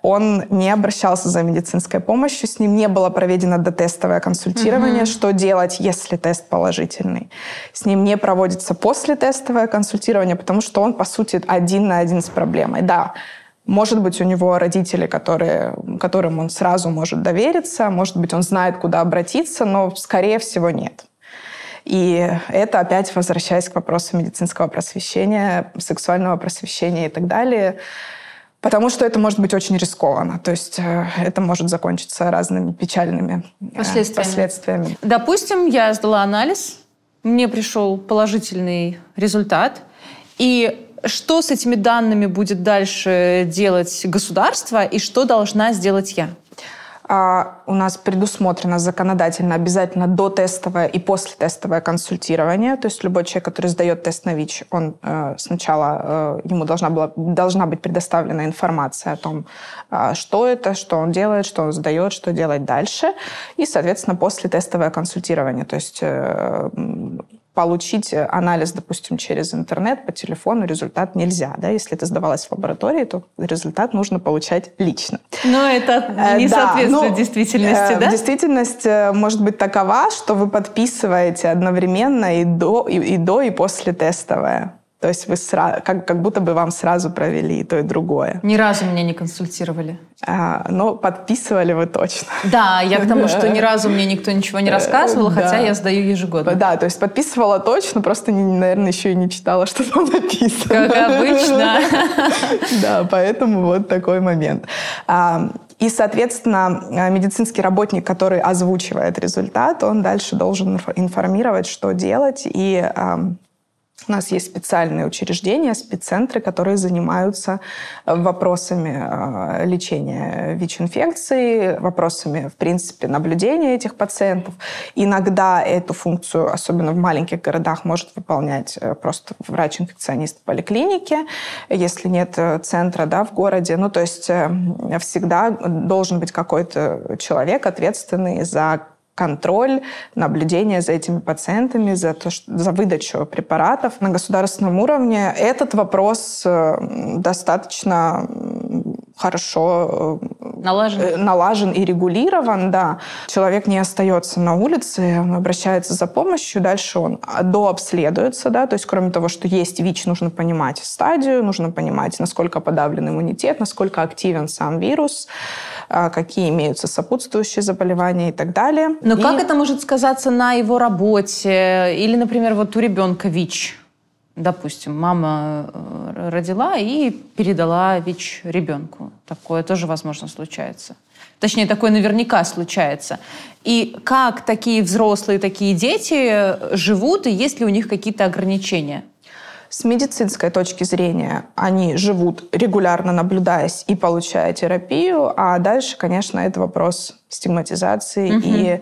Speaker 2: он не обращался за медицинской помощью, с ним не было проведено дотестовое консультирование, угу. что делать, если тест положительный. С ним не проводится послетестовое консультирование, потому что он, по сути, один на один с проблемой. Да, может быть, у него родители, которые, которым он сразу может довериться, может быть, он знает, куда обратиться, но, скорее всего, нет. И это опять возвращаясь к вопросу медицинского просвещения, сексуального просвещения и так далее, потому что это может быть очень рискованно. То есть э, это может закончиться разными печальными э, последствиями. последствиями.
Speaker 1: Допустим, я сдала анализ, мне пришел положительный результат, и что с этими данными будет дальше делать государство и что должна сделать я?
Speaker 2: А, у нас предусмотрено законодательно обязательно дотестовое и послетестовое консультирование. То есть любой человек, который сдает тест на ВИЧ, он э, сначала э, ему должна, была, должна быть предоставлена информация о том, э, что это, что он делает, что он сдает, что делать дальше. И, соответственно, послетестовое консультирование. То есть получить э, анализ, допустим, через интернет, по телефону, результат нельзя. Да? Если это сдавалось в лаборатории, то результат нужно получать лично.
Speaker 1: Но это э, не да, соответствует ну, действительности,
Speaker 2: э,
Speaker 1: да?
Speaker 2: Действительность может быть такова, что вы подписываете одновременно и до, и, и до, и после тестовое. То есть вы сразу, как, как будто бы вам сразу провели и то, и другое.
Speaker 1: Ни разу меня не консультировали.
Speaker 2: А, но подписывали вы точно.
Speaker 1: Да, я к тому, что ни разу мне никто ничего не рассказывал, да. хотя я сдаю ежегодно.
Speaker 2: Да, то есть подписывала точно, просто, наверное, еще и не читала, что там написано.
Speaker 1: Как обычно.
Speaker 2: Да, поэтому вот такой момент. А, и, соответственно, медицинский работник, который озвучивает результат, он дальше должен информировать, что делать, и У нас есть специальные учреждения, спеццентры, которые занимаются э, вопросами э, лечения ВИЧ-инфекции, вопросами, в принципе, наблюдения этих пациентов. Иногда эту функцию, особенно в маленьких городах, может выполнять э, просто врач-инфекционист в поликлинике, если нет центра да, в городе. Ну, то есть всегда должен быть какой-то человек, ответственный за контроль, наблюдение за этими пациентами, за, то, что, за выдачу препаратов на государственном уровне. Этот вопрос э, достаточно хорошо
Speaker 1: э, налажен. Э,
Speaker 2: налажен и регулирован, да. Человек не остается на улице, он обращается за помощью, дальше он дообследуется, да, то есть кроме того, что есть ВИЧ, нужно понимать стадию, нужно понимать, насколько подавлен иммунитет, насколько активен сам вирус, а, какие имеются сопутствующие заболевания и так далее.
Speaker 1: Но
Speaker 2: и...
Speaker 1: как это может сказаться на его работе? Или, например, вот у ребенка ВИЧ? Допустим, мама э, родила и передала ВИЧ ребенку. Такое тоже, возможно, случается. Точнее, такое наверняка случается. И как такие взрослые, такие дети живут, и есть ли у них какие-то ограничения?
Speaker 2: С медицинской точки зрения они живут регулярно наблюдаясь и получая терапию, а дальше, конечно, это вопрос стигматизации угу. и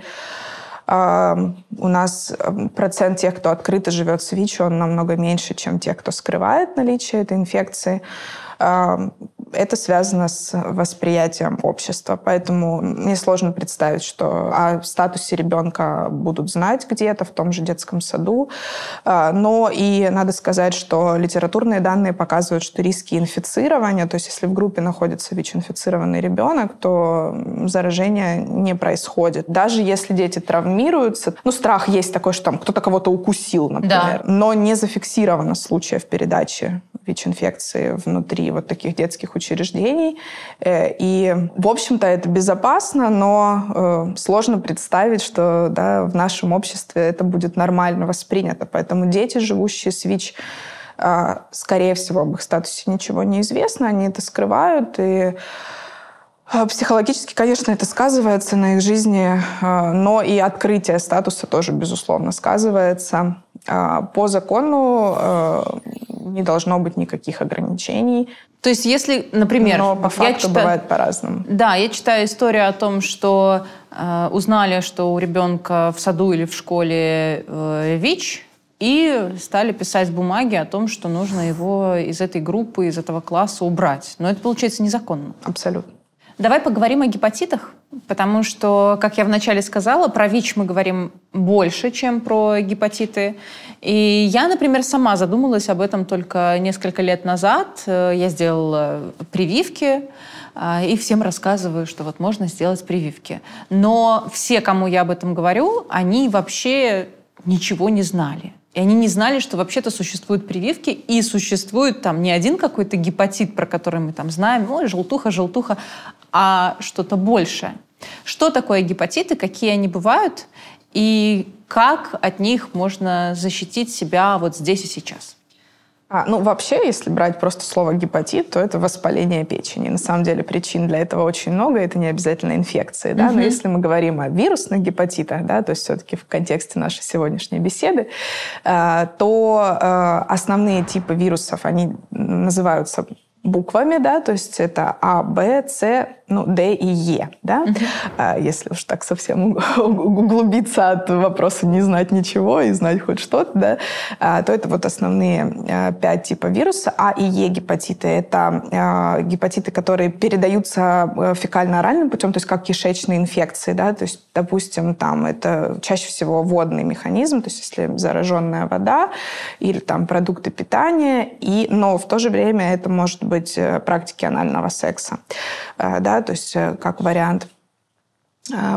Speaker 2: у нас процент тех, кто открыто живет с ВИЧ, он намного меньше, чем тех, кто скрывает наличие этой инфекции это связано с восприятием общества. Поэтому мне сложно представить, что о статусе ребенка будут знать где-то в том же детском саду. А, но и надо сказать, что литературные данные показывают, что риски инфицирования, то есть если в группе находится ВИЧ-инфицированный ребенок, то заражение не происходит. Даже если дети травмируются, ну, страх есть такой, что там кто-то кого-то укусил, например, да. но не зафиксировано случаев передачи ВИЧ-инфекции внутри вот таких детских учреждений. Э, и, в общем-то, это безопасно, но э, сложно представить, что да, в нашем обществе это будет нормально воспринято. Поэтому дети, живущие с ВИЧ, э, скорее всего, об их статусе ничего не известно, они это скрывают, и Психологически, конечно, это сказывается на их жизни, но и открытие статуса тоже, безусловно, сказывается. По закону не должно быть никаких ограничений.
Speaker 1: То есть, если, например,
Speaker 2: но по факту читаю, бывает по-разному.
Speaker 1: Да, я читаю историю о том, что э, узнали, что у ребенка в саду или в школе э, ВИЧ, и стали писать бумаги о том, что нужно его из этой группы, из этого класса убрать. Но это получается незаконно.
Speaker 2: Абсолютно.
Speaker 1: Давай поговорим о гепатитах, потому что, как я вначале сказала, про ВИЧ мы говорим больше, чем про гепатиты. И я, например, сама задумалась об этом только несколько лет назад. Я сделала прививки, а, и всем рассказываю, что вот можно сделать прививки. Но все, кому я об этом говорю, они вообще ничего не знали. И они не знали, что вообще-то существуют прививки, и существует там не один какой-то гепатит, про который мы там знаем, ой, желтуха, желтуха, а что-то большее. Что такое гепатиты, какие они бывают, и как от них можно защитить себя вот здесь и сейчас?
Speaker 2: А, ну, вообще, если брать просто слово гепатит, то это воспаление печени. На самом деле причин для этого очень много, это не обязательно инфекции. Да? Угу. Но если мы говорим о вирусных гепатитах, да, то есть все-таки в контексте нашей сегодняшней беседы, э, то э, основные типы вирусов, они называются буквами, да, то есть это А, Б, С, ну, Д и Е, да, uh-huh. если уж так совсем углубиться от вопроса не знать ничего и знать хоть что-то, да, а, то это вот основные а, пять типов вируса. А и Е гепатиты – это гепатиты, которые передаются э, фекально-оральным путем, то есть как кишечные инфекции, да, то есть, допустим, там это чаще всего водный механизм, то есть если зараженная вода или там продукты питания, и, но в то же время это может быть э, практики анального секса, э, да, то есть э, как вариант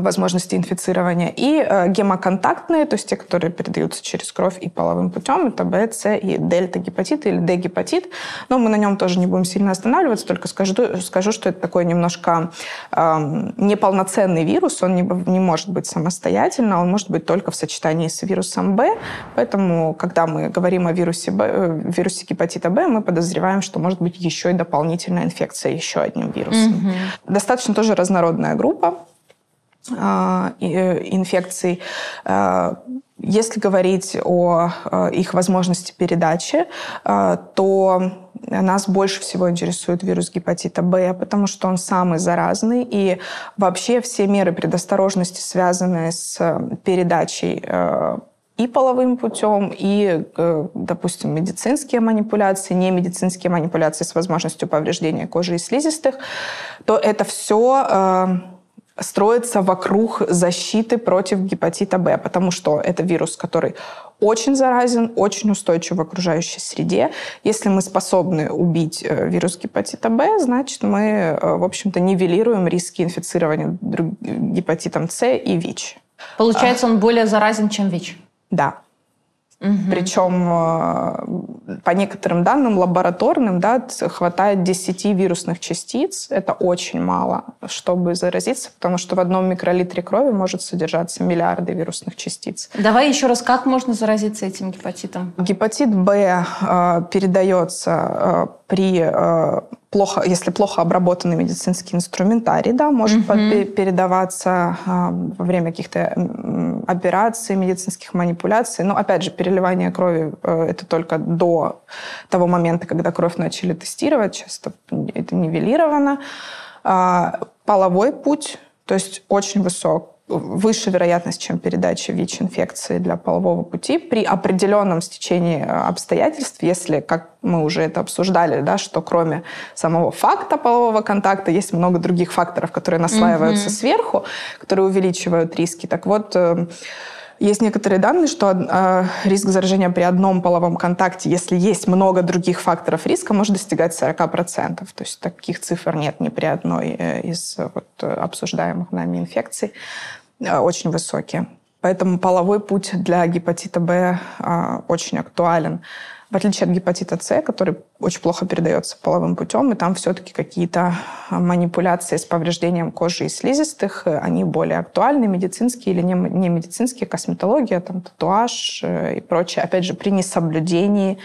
Speaker 2: возможности инфицирования. И э, гемоконтактные, то есть те, которые передаются через кровь и половым путем, это Б, С и дельта-гепатит или Д-гепатит. Но мы на нем тоже не будем сильно останавливаться, только скажу, скажу что это такой немножко э, неполноценный вирус, он не, не может быть самостоятельно, он может быть только в сочетании с вирусом Б. Поэтому, когда мы говорим о вирусе, Б, э, вирусе гепатита Б, мы подозреваем, что может быть еще и дополнительная инфекция еще одним вирусом. Mm-hmm. Достаточно тоже разнородная группа. А, э, инфекций. А, Если говорить о их возможности передачи, то нас больше всего интересует вирус гепатита Б, потому что он самый заразный, и вообще все меры предосторожности, связанные с передачей и половым путем, и, э, допустим, медицинские манипуляции, не медицинские манипуляции с возможностью повреждения кожи и слизистых, то это все э, строится вокруг защиты против гепатита Б, потому что это вирус, который очень заразен, очень устойчив в окружающей среде. Если мы способны убить э, вирус гепатита Б, значит, мы, в общем-то, нивелируем риски инфицирования гепатитом С и ВИЧ.
Speaker 1: Получается, он более заразен, чем ВИЧ?
Speaker 2: Да. Угу. Причем э, по некоторым данным лабораторным да, хватает 10 вирусных частиц. Это очень мало, чтобы заразиться, потому что в одном микролитре крови может содержаться миллиарды вирусных частиц.
Speaker 1: Давай еще раз, как можно заразиться этим гепатитом?
Speaker 2: Гепатит Б э, передается э, при э, плохо, если плохо обработанный медицинский инструментарий, да, может mm-hmm. передаваться э, во время каких-то операций, медицинских манипуляций. Но опять же, переливание крови э, это только до того момента, когда кровь начали тестировать. Часто это нивелировано. Э, половой путь, то есть очень высок выше вероятность, чем передача ВИЧ-инфекции для полового пути при определенном стечении э, обстоятельств, если, как мы уже это обсуждали, да, что кроме самого факта полового контакта есть много других факторов, которые наслаиваются mm-hmm. сверху, которые увеличивают риски. Так вот, э, есть некоторые данные, что э, риск заражения при одном половом контакте, если есть много других факторов риска, может достигать 40%. То есть таких цифр нет ни при одной э, из вот, обсуждаемых нами инфекций. Э, очень высокие. Поэтому половой путь для гепатита Б э, очень актуален. В отличие от гепатита С, который очень плохо передается половым путем, и там все-таки какие-то манипуляции с повреждением кожи и слизистых, они более актуальны, медицинские или не, не медицинские, косметология, там, татуаж э, и прочее. Опять же, при несоблюдении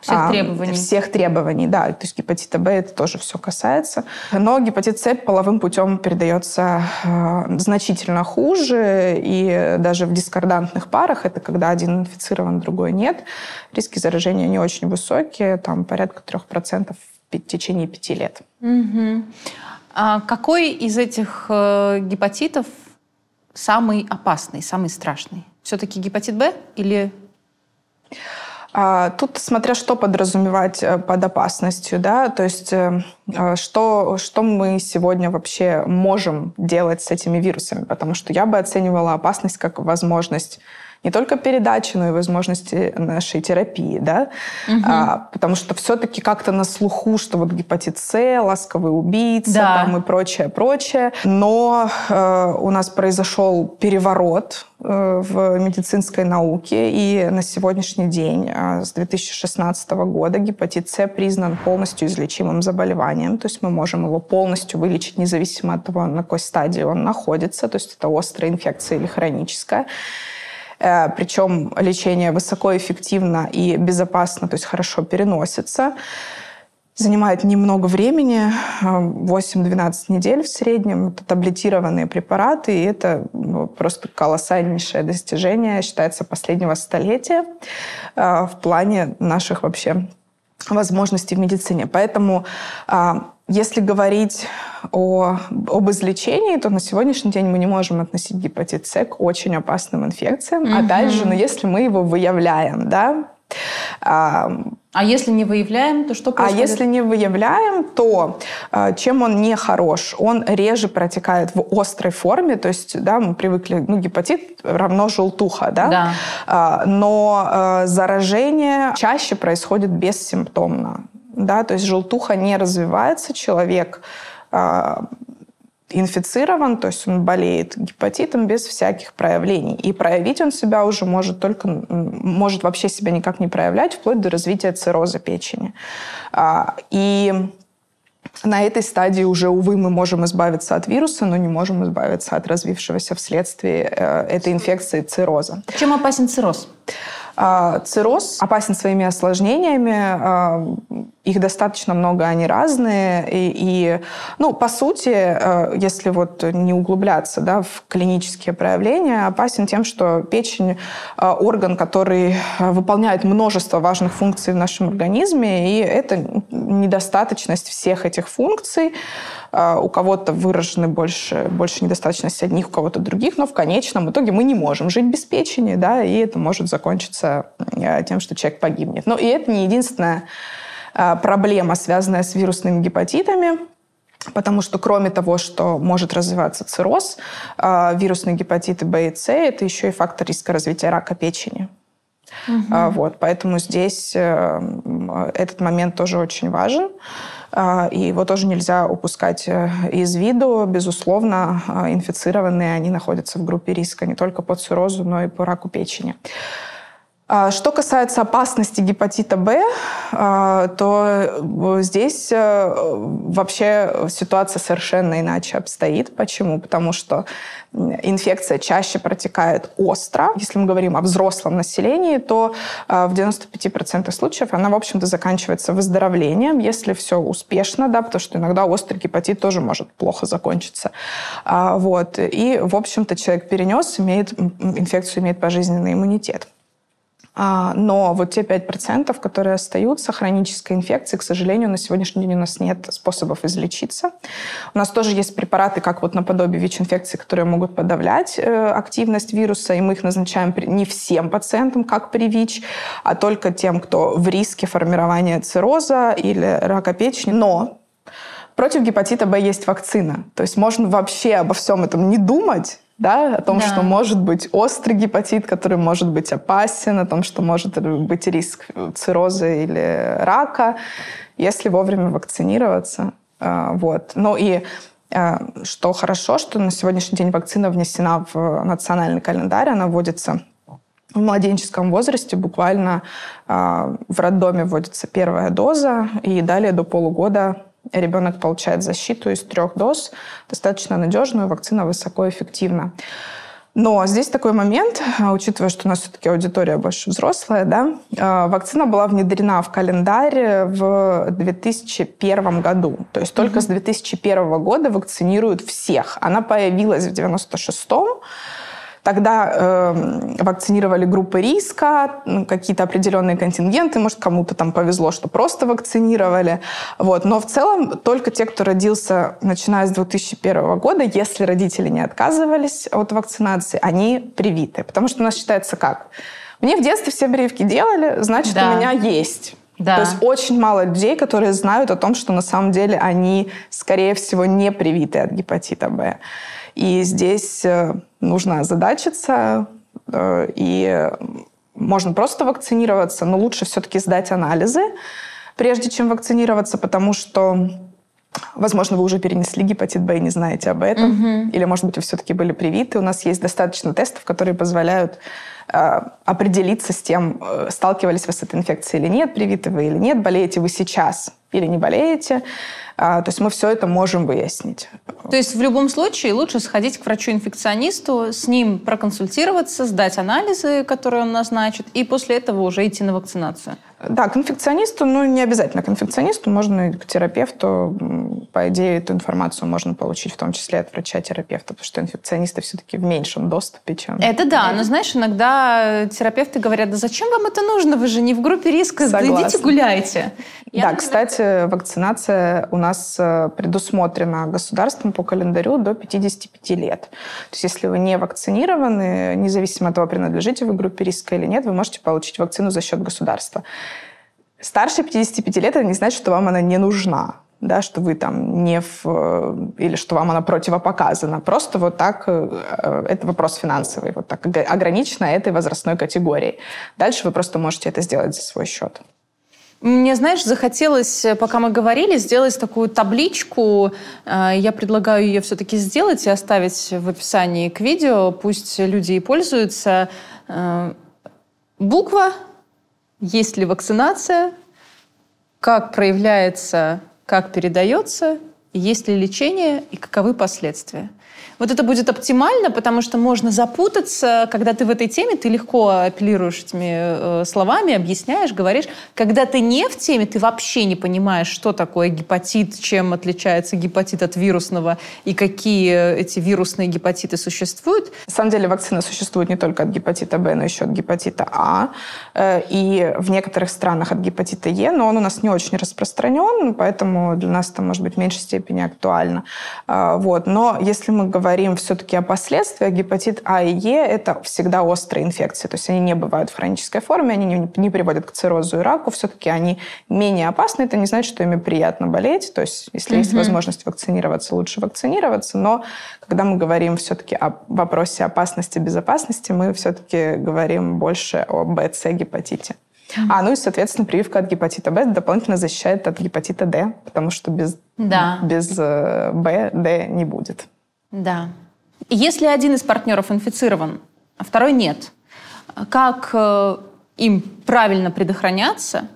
Speaker 1: всех а, требований.
Speaker 2: Всех требований, да. То есть гепатита Б это тоже все касается. Но гепатит С половым путем передается э, значительно хуже. И даже в дискордантных парах, это когда один инфицирован, другой нет, риски заражения не очень высокие, там порядка 3% в течение пяти лет.
Speaker 1: Угу. А какой из этих э, гепатитов самый опасный, самый страшный? Все-таки гепатит Б или
Speaker 2: тут смотря что подразумевать э, под опасностью, да, то есть э, э, что, что мы сегодня вообще можем делать с этими вирусами, потому что я бы оценивала опасность как возможность не только передачи, но и возможности нашей терапии, да, угу. а, потому что все-таки как-то на слуху, что вот гепатит С, ласковый убийца, да. там и прочее, прочее, но э, у нас произошел переворот э, в медицинской науке, и на сегодняшний день, э, с 2016 года, гепатит С признан полностью излечимым заболеванием, то есть мы можем его полностью вылечить, независимо от того, на какой стадии он находится, то есть это острая инфекция или хроническая. Э, Причем лечение высокоэффективно и безопасно, то есть хорошо переносится. Занимает немного времени, 8-12 э, недель в среднем. Это таблетированные препараты, и это ну, просто колоссальнейшее достижение, считается, последнего столетия э, в плане наших вообще возможностей в медицине. Поэтому если говорить о, об излечении, то на сегодняшний день мы не можем относить гепатит С к очень опасным инфекциям. Угу. Опять же, но если мы его выявляем, да,
Speaker 1: а, а если не выявляем, то что
Speaker 2: а
Speaker 1: происходит?
Speaker 2: А если не выявляем, то а, чем он не хорош? Он реже протекает в острой форме, то есть, да, мы привыкли, ну, гепатит равно желтуха, да?
Speaker 1: Да.
Speaker 2: А, но заражение чаще происходит бессимптомно да, то есть желтуха не развивается, человек э, инфицирован, то есть он болеет гепатитом без всяких проявлений. И проявить он себя уже может только, может вообще себя никак не проявлять, вплоть до развития цирроза печени. А, и на этой стадии уже, увы, мы можем избавиться от вируса, но не можем избавиться от развившегося вследствие э, этой инфекции цирроза.
Speaker 1: Чем опасен цирроз?
Speaker 2: А, цирроз опасен своими осложнениями. Их достаточно много, они разные. И, и ну, по сути, а, если вот не углубляться да, в клинические проявления, опасен тем, что печень – орган, который выполняет множество важных функций в нашем организме, и это недостаточность всех этих функций. У кого-то выражены больше, больше недостаточность одних, у кого-то других, но в конечном итоге мы не можем жить без печени, да, и это может закончиться э, тем, что человек погибнет. Но и это не единственная э, проблема, связанная с вирусными гепатитами. Потому что кроме того, что может развиваться цирроз, э, вирусные гепатиты Б и С – это еще и фактор риска развития рака печени. Угу. Вот, поэтому здесь этот момент тоже очень важен. И его тоже нельзя упускать из виду. Безусловно, инфицированные, они находятся в группе риска не только по циррозу, но и по раку печени. А, что касается опасности гепатита Б, а, то э, здесь э, вообще ситуация совершенно иначе обстоит. Почему? Потому что инфекция чаще протекает остро. Если мы говорим о взрослом населении, то а, в 95% случаев она, в общем-то, заканчивается выздоровлением, если все успешно, да, потому что иногда острый гепатит тоже может плохо закончиться. Вот. И, в общем-то, человек перенес, имеет, инфекцию имеет пожизненный иммунитет. А, но вот те 5%, которые остаются, хронической инфекции, к сожалению, на сегодняшний день у нас нет способов излечиться. У нас тоже есть препараты, как вот наподобие ВИЧ-инфекции, которые могут подавлять э, активность вируса, и мы их назначаем не всем пациентам, как при ВИЧ, а только тем, кто в риске формирования цирроза или рака печени. Но против гепатита Б есть вакцина. То есть можно вообще обо всем этом не думать, да, о том, да. что может быть острый гепатит, который может быть опасен, о том, что может быть риск цирроза или рака, если вовремя вакцинироваться. А, вот. Ну и а, что хорошо, что на сегодняшний день вакцина внесена в национальный календарь, она вводится в младенческом возрасте, буквально а, в роддоме вводится первая доза, и далее до полугода ребенок получает защиту из трех доз, достаточно надежную, вакцина высокоэффективна. Но здесь такой момент, а, учитывая, что у нас все-таки аудитория больше взрослая, да, а, вакцина была внедрена в календарь в 2001 году. То есть только mm-hmm. с 2001 года вакцинируют всех. Она появилась в 96-м, Тогда э, вакцинировали группы риска, какие-то определенные контингенты, может, кому-то там повезло, что просто вакцинировали. Вот. Но в целом только те, кто родился начиная с 2001 года, если родители не отказывались от вакцинации, они привиты. Потому что у нас считается как? Мне в детстве все прививки делали, значит, да. у меня есть. Да. То есть очень мало людей, которые знают о том, что на самом деле они, скорее всего, не привиты от гепатита Б. И здесь э, нужно озадачиться, э, и можно просто вакцинироваться, но лучше все-таки сдать анализы, прежде чем вакцинироваться, потому что Возможно, вы уже перенесли гепатит Б и не знаете об этом. Угу. Или, может быть, вы все-таки были привиты. У нас есть достаточно тестов, которые позволяют э, определиться с тем, э, сталкивались вы с этой инфекцией или нет, привиты вы или нет, болеете вы сейчас или не болеете. А, то есть мы все это можем выяснить.
Speaker 1: То есть в любом случае лучше сходить к врачу-инфекционисту, с ним проконсультироваться, сдать анализы, которые он назначит, и после этого уже идти на вакцинацию.
Speaker 2: Да, к инфекционисту, ну не обязательно к инфекционисту, можно и к терапевту. По идее, эту информацию можно получить в том числе от врача-терапевта, потому что инфекционисты все-таки в меньшем доступе, чем...
Speaker 1: Это да, но знаешь, иногда терапевты говорят, да зачем вам это нужно, вы же не в группе риска, Согласна. идите гуляйте.
Speaker 2: Я, да, кстати, вакцинация у нас э, предусмотрена государством по календарю до 55 лет. То есть если вы не вакцинированы, независимо от того, принадлежите вы группе риска или нет, вы можете получить вакцину за счет государства. Старше 55 лет это не значит, что вам она не нужна да, что вы там не в... Э, или что вам она противопоказана. Просто вот так, э, это вопрос финансовый, вот так ограничено этой возрастной категорией. Дальше вы просто можете это сделать за свой счет.
Speaker 1: Мне, знаешь, захотелось, э, пока мы говорили, сделать такую табличку. Э, я предлагаю ее все-таки сделать и оставить в описании к видео. Пусть люди и пользуются. Э, буква, есть ли вакцинация, как проявляется, как передается, есть ли лечение? И каковы последствия. Вот это будет оптимально, потому что можно запутаться, когда ты в этой теме, ты легко апеллируешь этими э, словами, объясняешь, говоришь. Когда ты не в теме, ты вообще не понимаешь, что такое гепатит, чем отличается гепатит от вирусного и какие эти вирусные гепатиты существуют.
Speaker 2: На самом деле вакцина существует не только от гепатита Б, но еще от гепатита А. Э, и в некоторых странах от гепатита Е, но он у нас не очень распространен, поэтому для нас это может быть в меньшей степени актуально. А, вот. Но если мы говорим говорим все-таки о последствиях, гепатит А и Е – это всегда острые инфекции. То есть они не бывают в хронической форме, они не, не приводят к циррозу и раку. Все-таки они менее опасны. Это не значит, что ими приятно болеть. То есть если mm-hmm. есть возможность вакцинироваться, лучше вакцинироваться. Но когда мы говорим все-таки о вопросе опасности, безопасности, мы все-таки говорим больше о БЦ-гепатите. А, ну и, соответственно, прививка от гепатита Б дополнительно защищает от гепатита Д, потому что без, да. без э, Б Д не будет.
Speaker 1: Да. Если один из партнеров инфицирован, а второй нет, как э, им правильно предохраняться?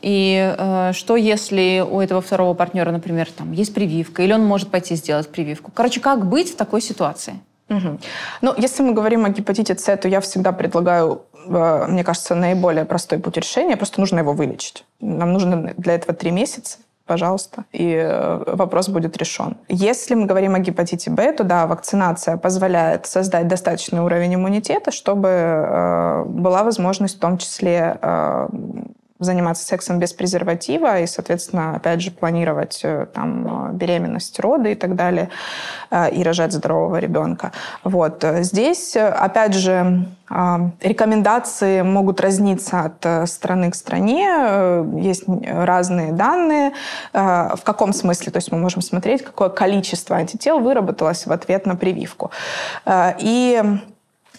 Speaker 1: И э, что если у этого второго партнера, например, там есть прививка, или он может пойти сделать прививку? Короче, как быть в такой ситуации?
Speaker 2: Угу. Ну, если мы говорим о гепатите С, то я всегда предлагаю, э, мне кажется, наиболее простой путь решения. Просто нужно его вылечить. Нам нужно для этого три месяца пожалуйста, и э, вопрос будет решен. Если мы говорим о гепатите Б, то да, вакцинация позволяет создать достаточный уровень иммунитета, чтобы э, была возможность в том числе э, заниматься сексом без презерватива и, соответственно, опять же, планировать э, там беременность, роды и так далее, э, и рожать здорового ребенка. Вот. Здесь, опять же, рекомендации могут разниться от э, страны к стране. Есть разные данные. В каком смысле? То есть мы можем смотреть, какое количество антител выработалось в ответ на прививку. И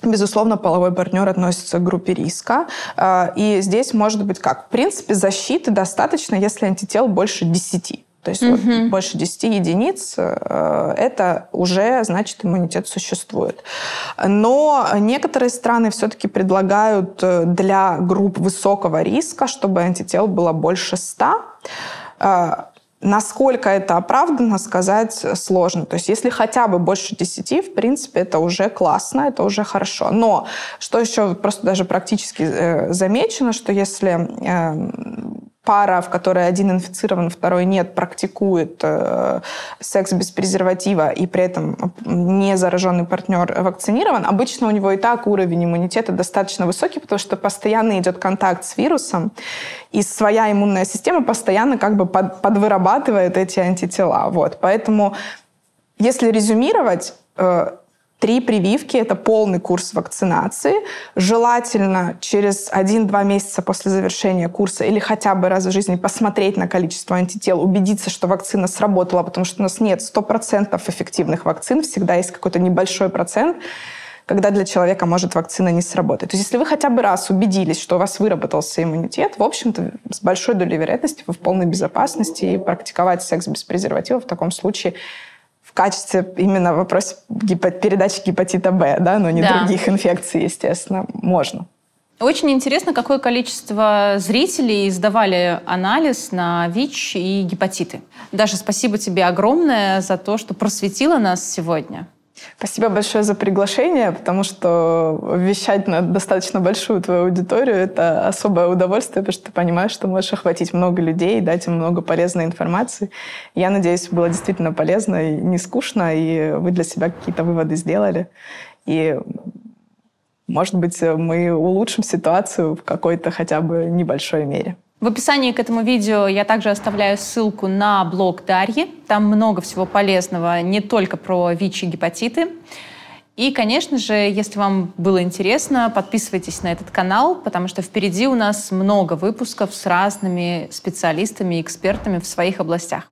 Speaker 2: Безусловно, половой партнер относится к группе риска. А, и здесь может быть как? В принципе, защиты достаточно, если антител больше 10. То есть угу. вот больше 10 единиц, э, это уже значит иммунитет существует. Но некоторые страны все-таки предлагают э, для групп высокого риска, чтобы антител было больше 100 Насколько это оправданно, сказать сложно. То есть если хотя бы больше 10, в принципе, это уже классно, это уже хорошо. Но что еще просто даже практически э, замечено, что если э, пара, в которой один инфицирован, второй нет, практикует э, секс без презерватива и при этом не зараженный партнер вакцинирован, обычно у него и так уровень иммунитета достаточно высокий, потому что постоянно идет контакт с вирусом, и своя иммунная система постоянно как бы под, подвырабатывает эти антитела. Вот. Поэтому, если резюмировать, э, Три прививки – это полный курс вакцинации. Желательно через 1-2 месяца после завершения курса или хотя бы раз в жизни посмотреть на количество антител, убедиться, что вакцина сработала, потому что у нас нет 100% эффективных вакцин, всегда есть какой-то небольшой процент, когда для человека может вакцина не сработать. То есть если вы хотя бы раз убедились, что у вас выработался иммунитет, в общем-то, с большой долей вероятности вы в полной безопасности, и практиковать секс без презерватива в таком случае – в качестве именно вопроса гипо- передачи гепатита Б, да, но не да. других инфекций, естественно, можно.
Speaker 1: Очень интересно, какое количество зрителей сдавали анализ на ВИЧ и гепатиты. Даша, спасибо тебе огромное за то, что просветила нас сегодня.
Speaker 2: Спасибо большое за приглашение, потому что вещать на достаточно большую твою аудиторию – это особое удовольствие, потому что ты понимаешь, что можешь охватить много людей, дать им много полезной информации. Я надеюсь, было действительно полезно и не скучно, и вы для себя какие-то выводы сделали. И, может быть, мы улучшим ситуацию в какой-то хотя бы небольшой мере.
Speaker 1: В описании к этому видео я также оставляю ссылку на блог Дарьи. Там много всего полезного, не только про ВИЧ и гепатиты. И, конечно же, если вам было интересно, подписывайтесь на этот канал, потому что впереди у нас много выпусков с разными специалистами и экспертами в своих областях.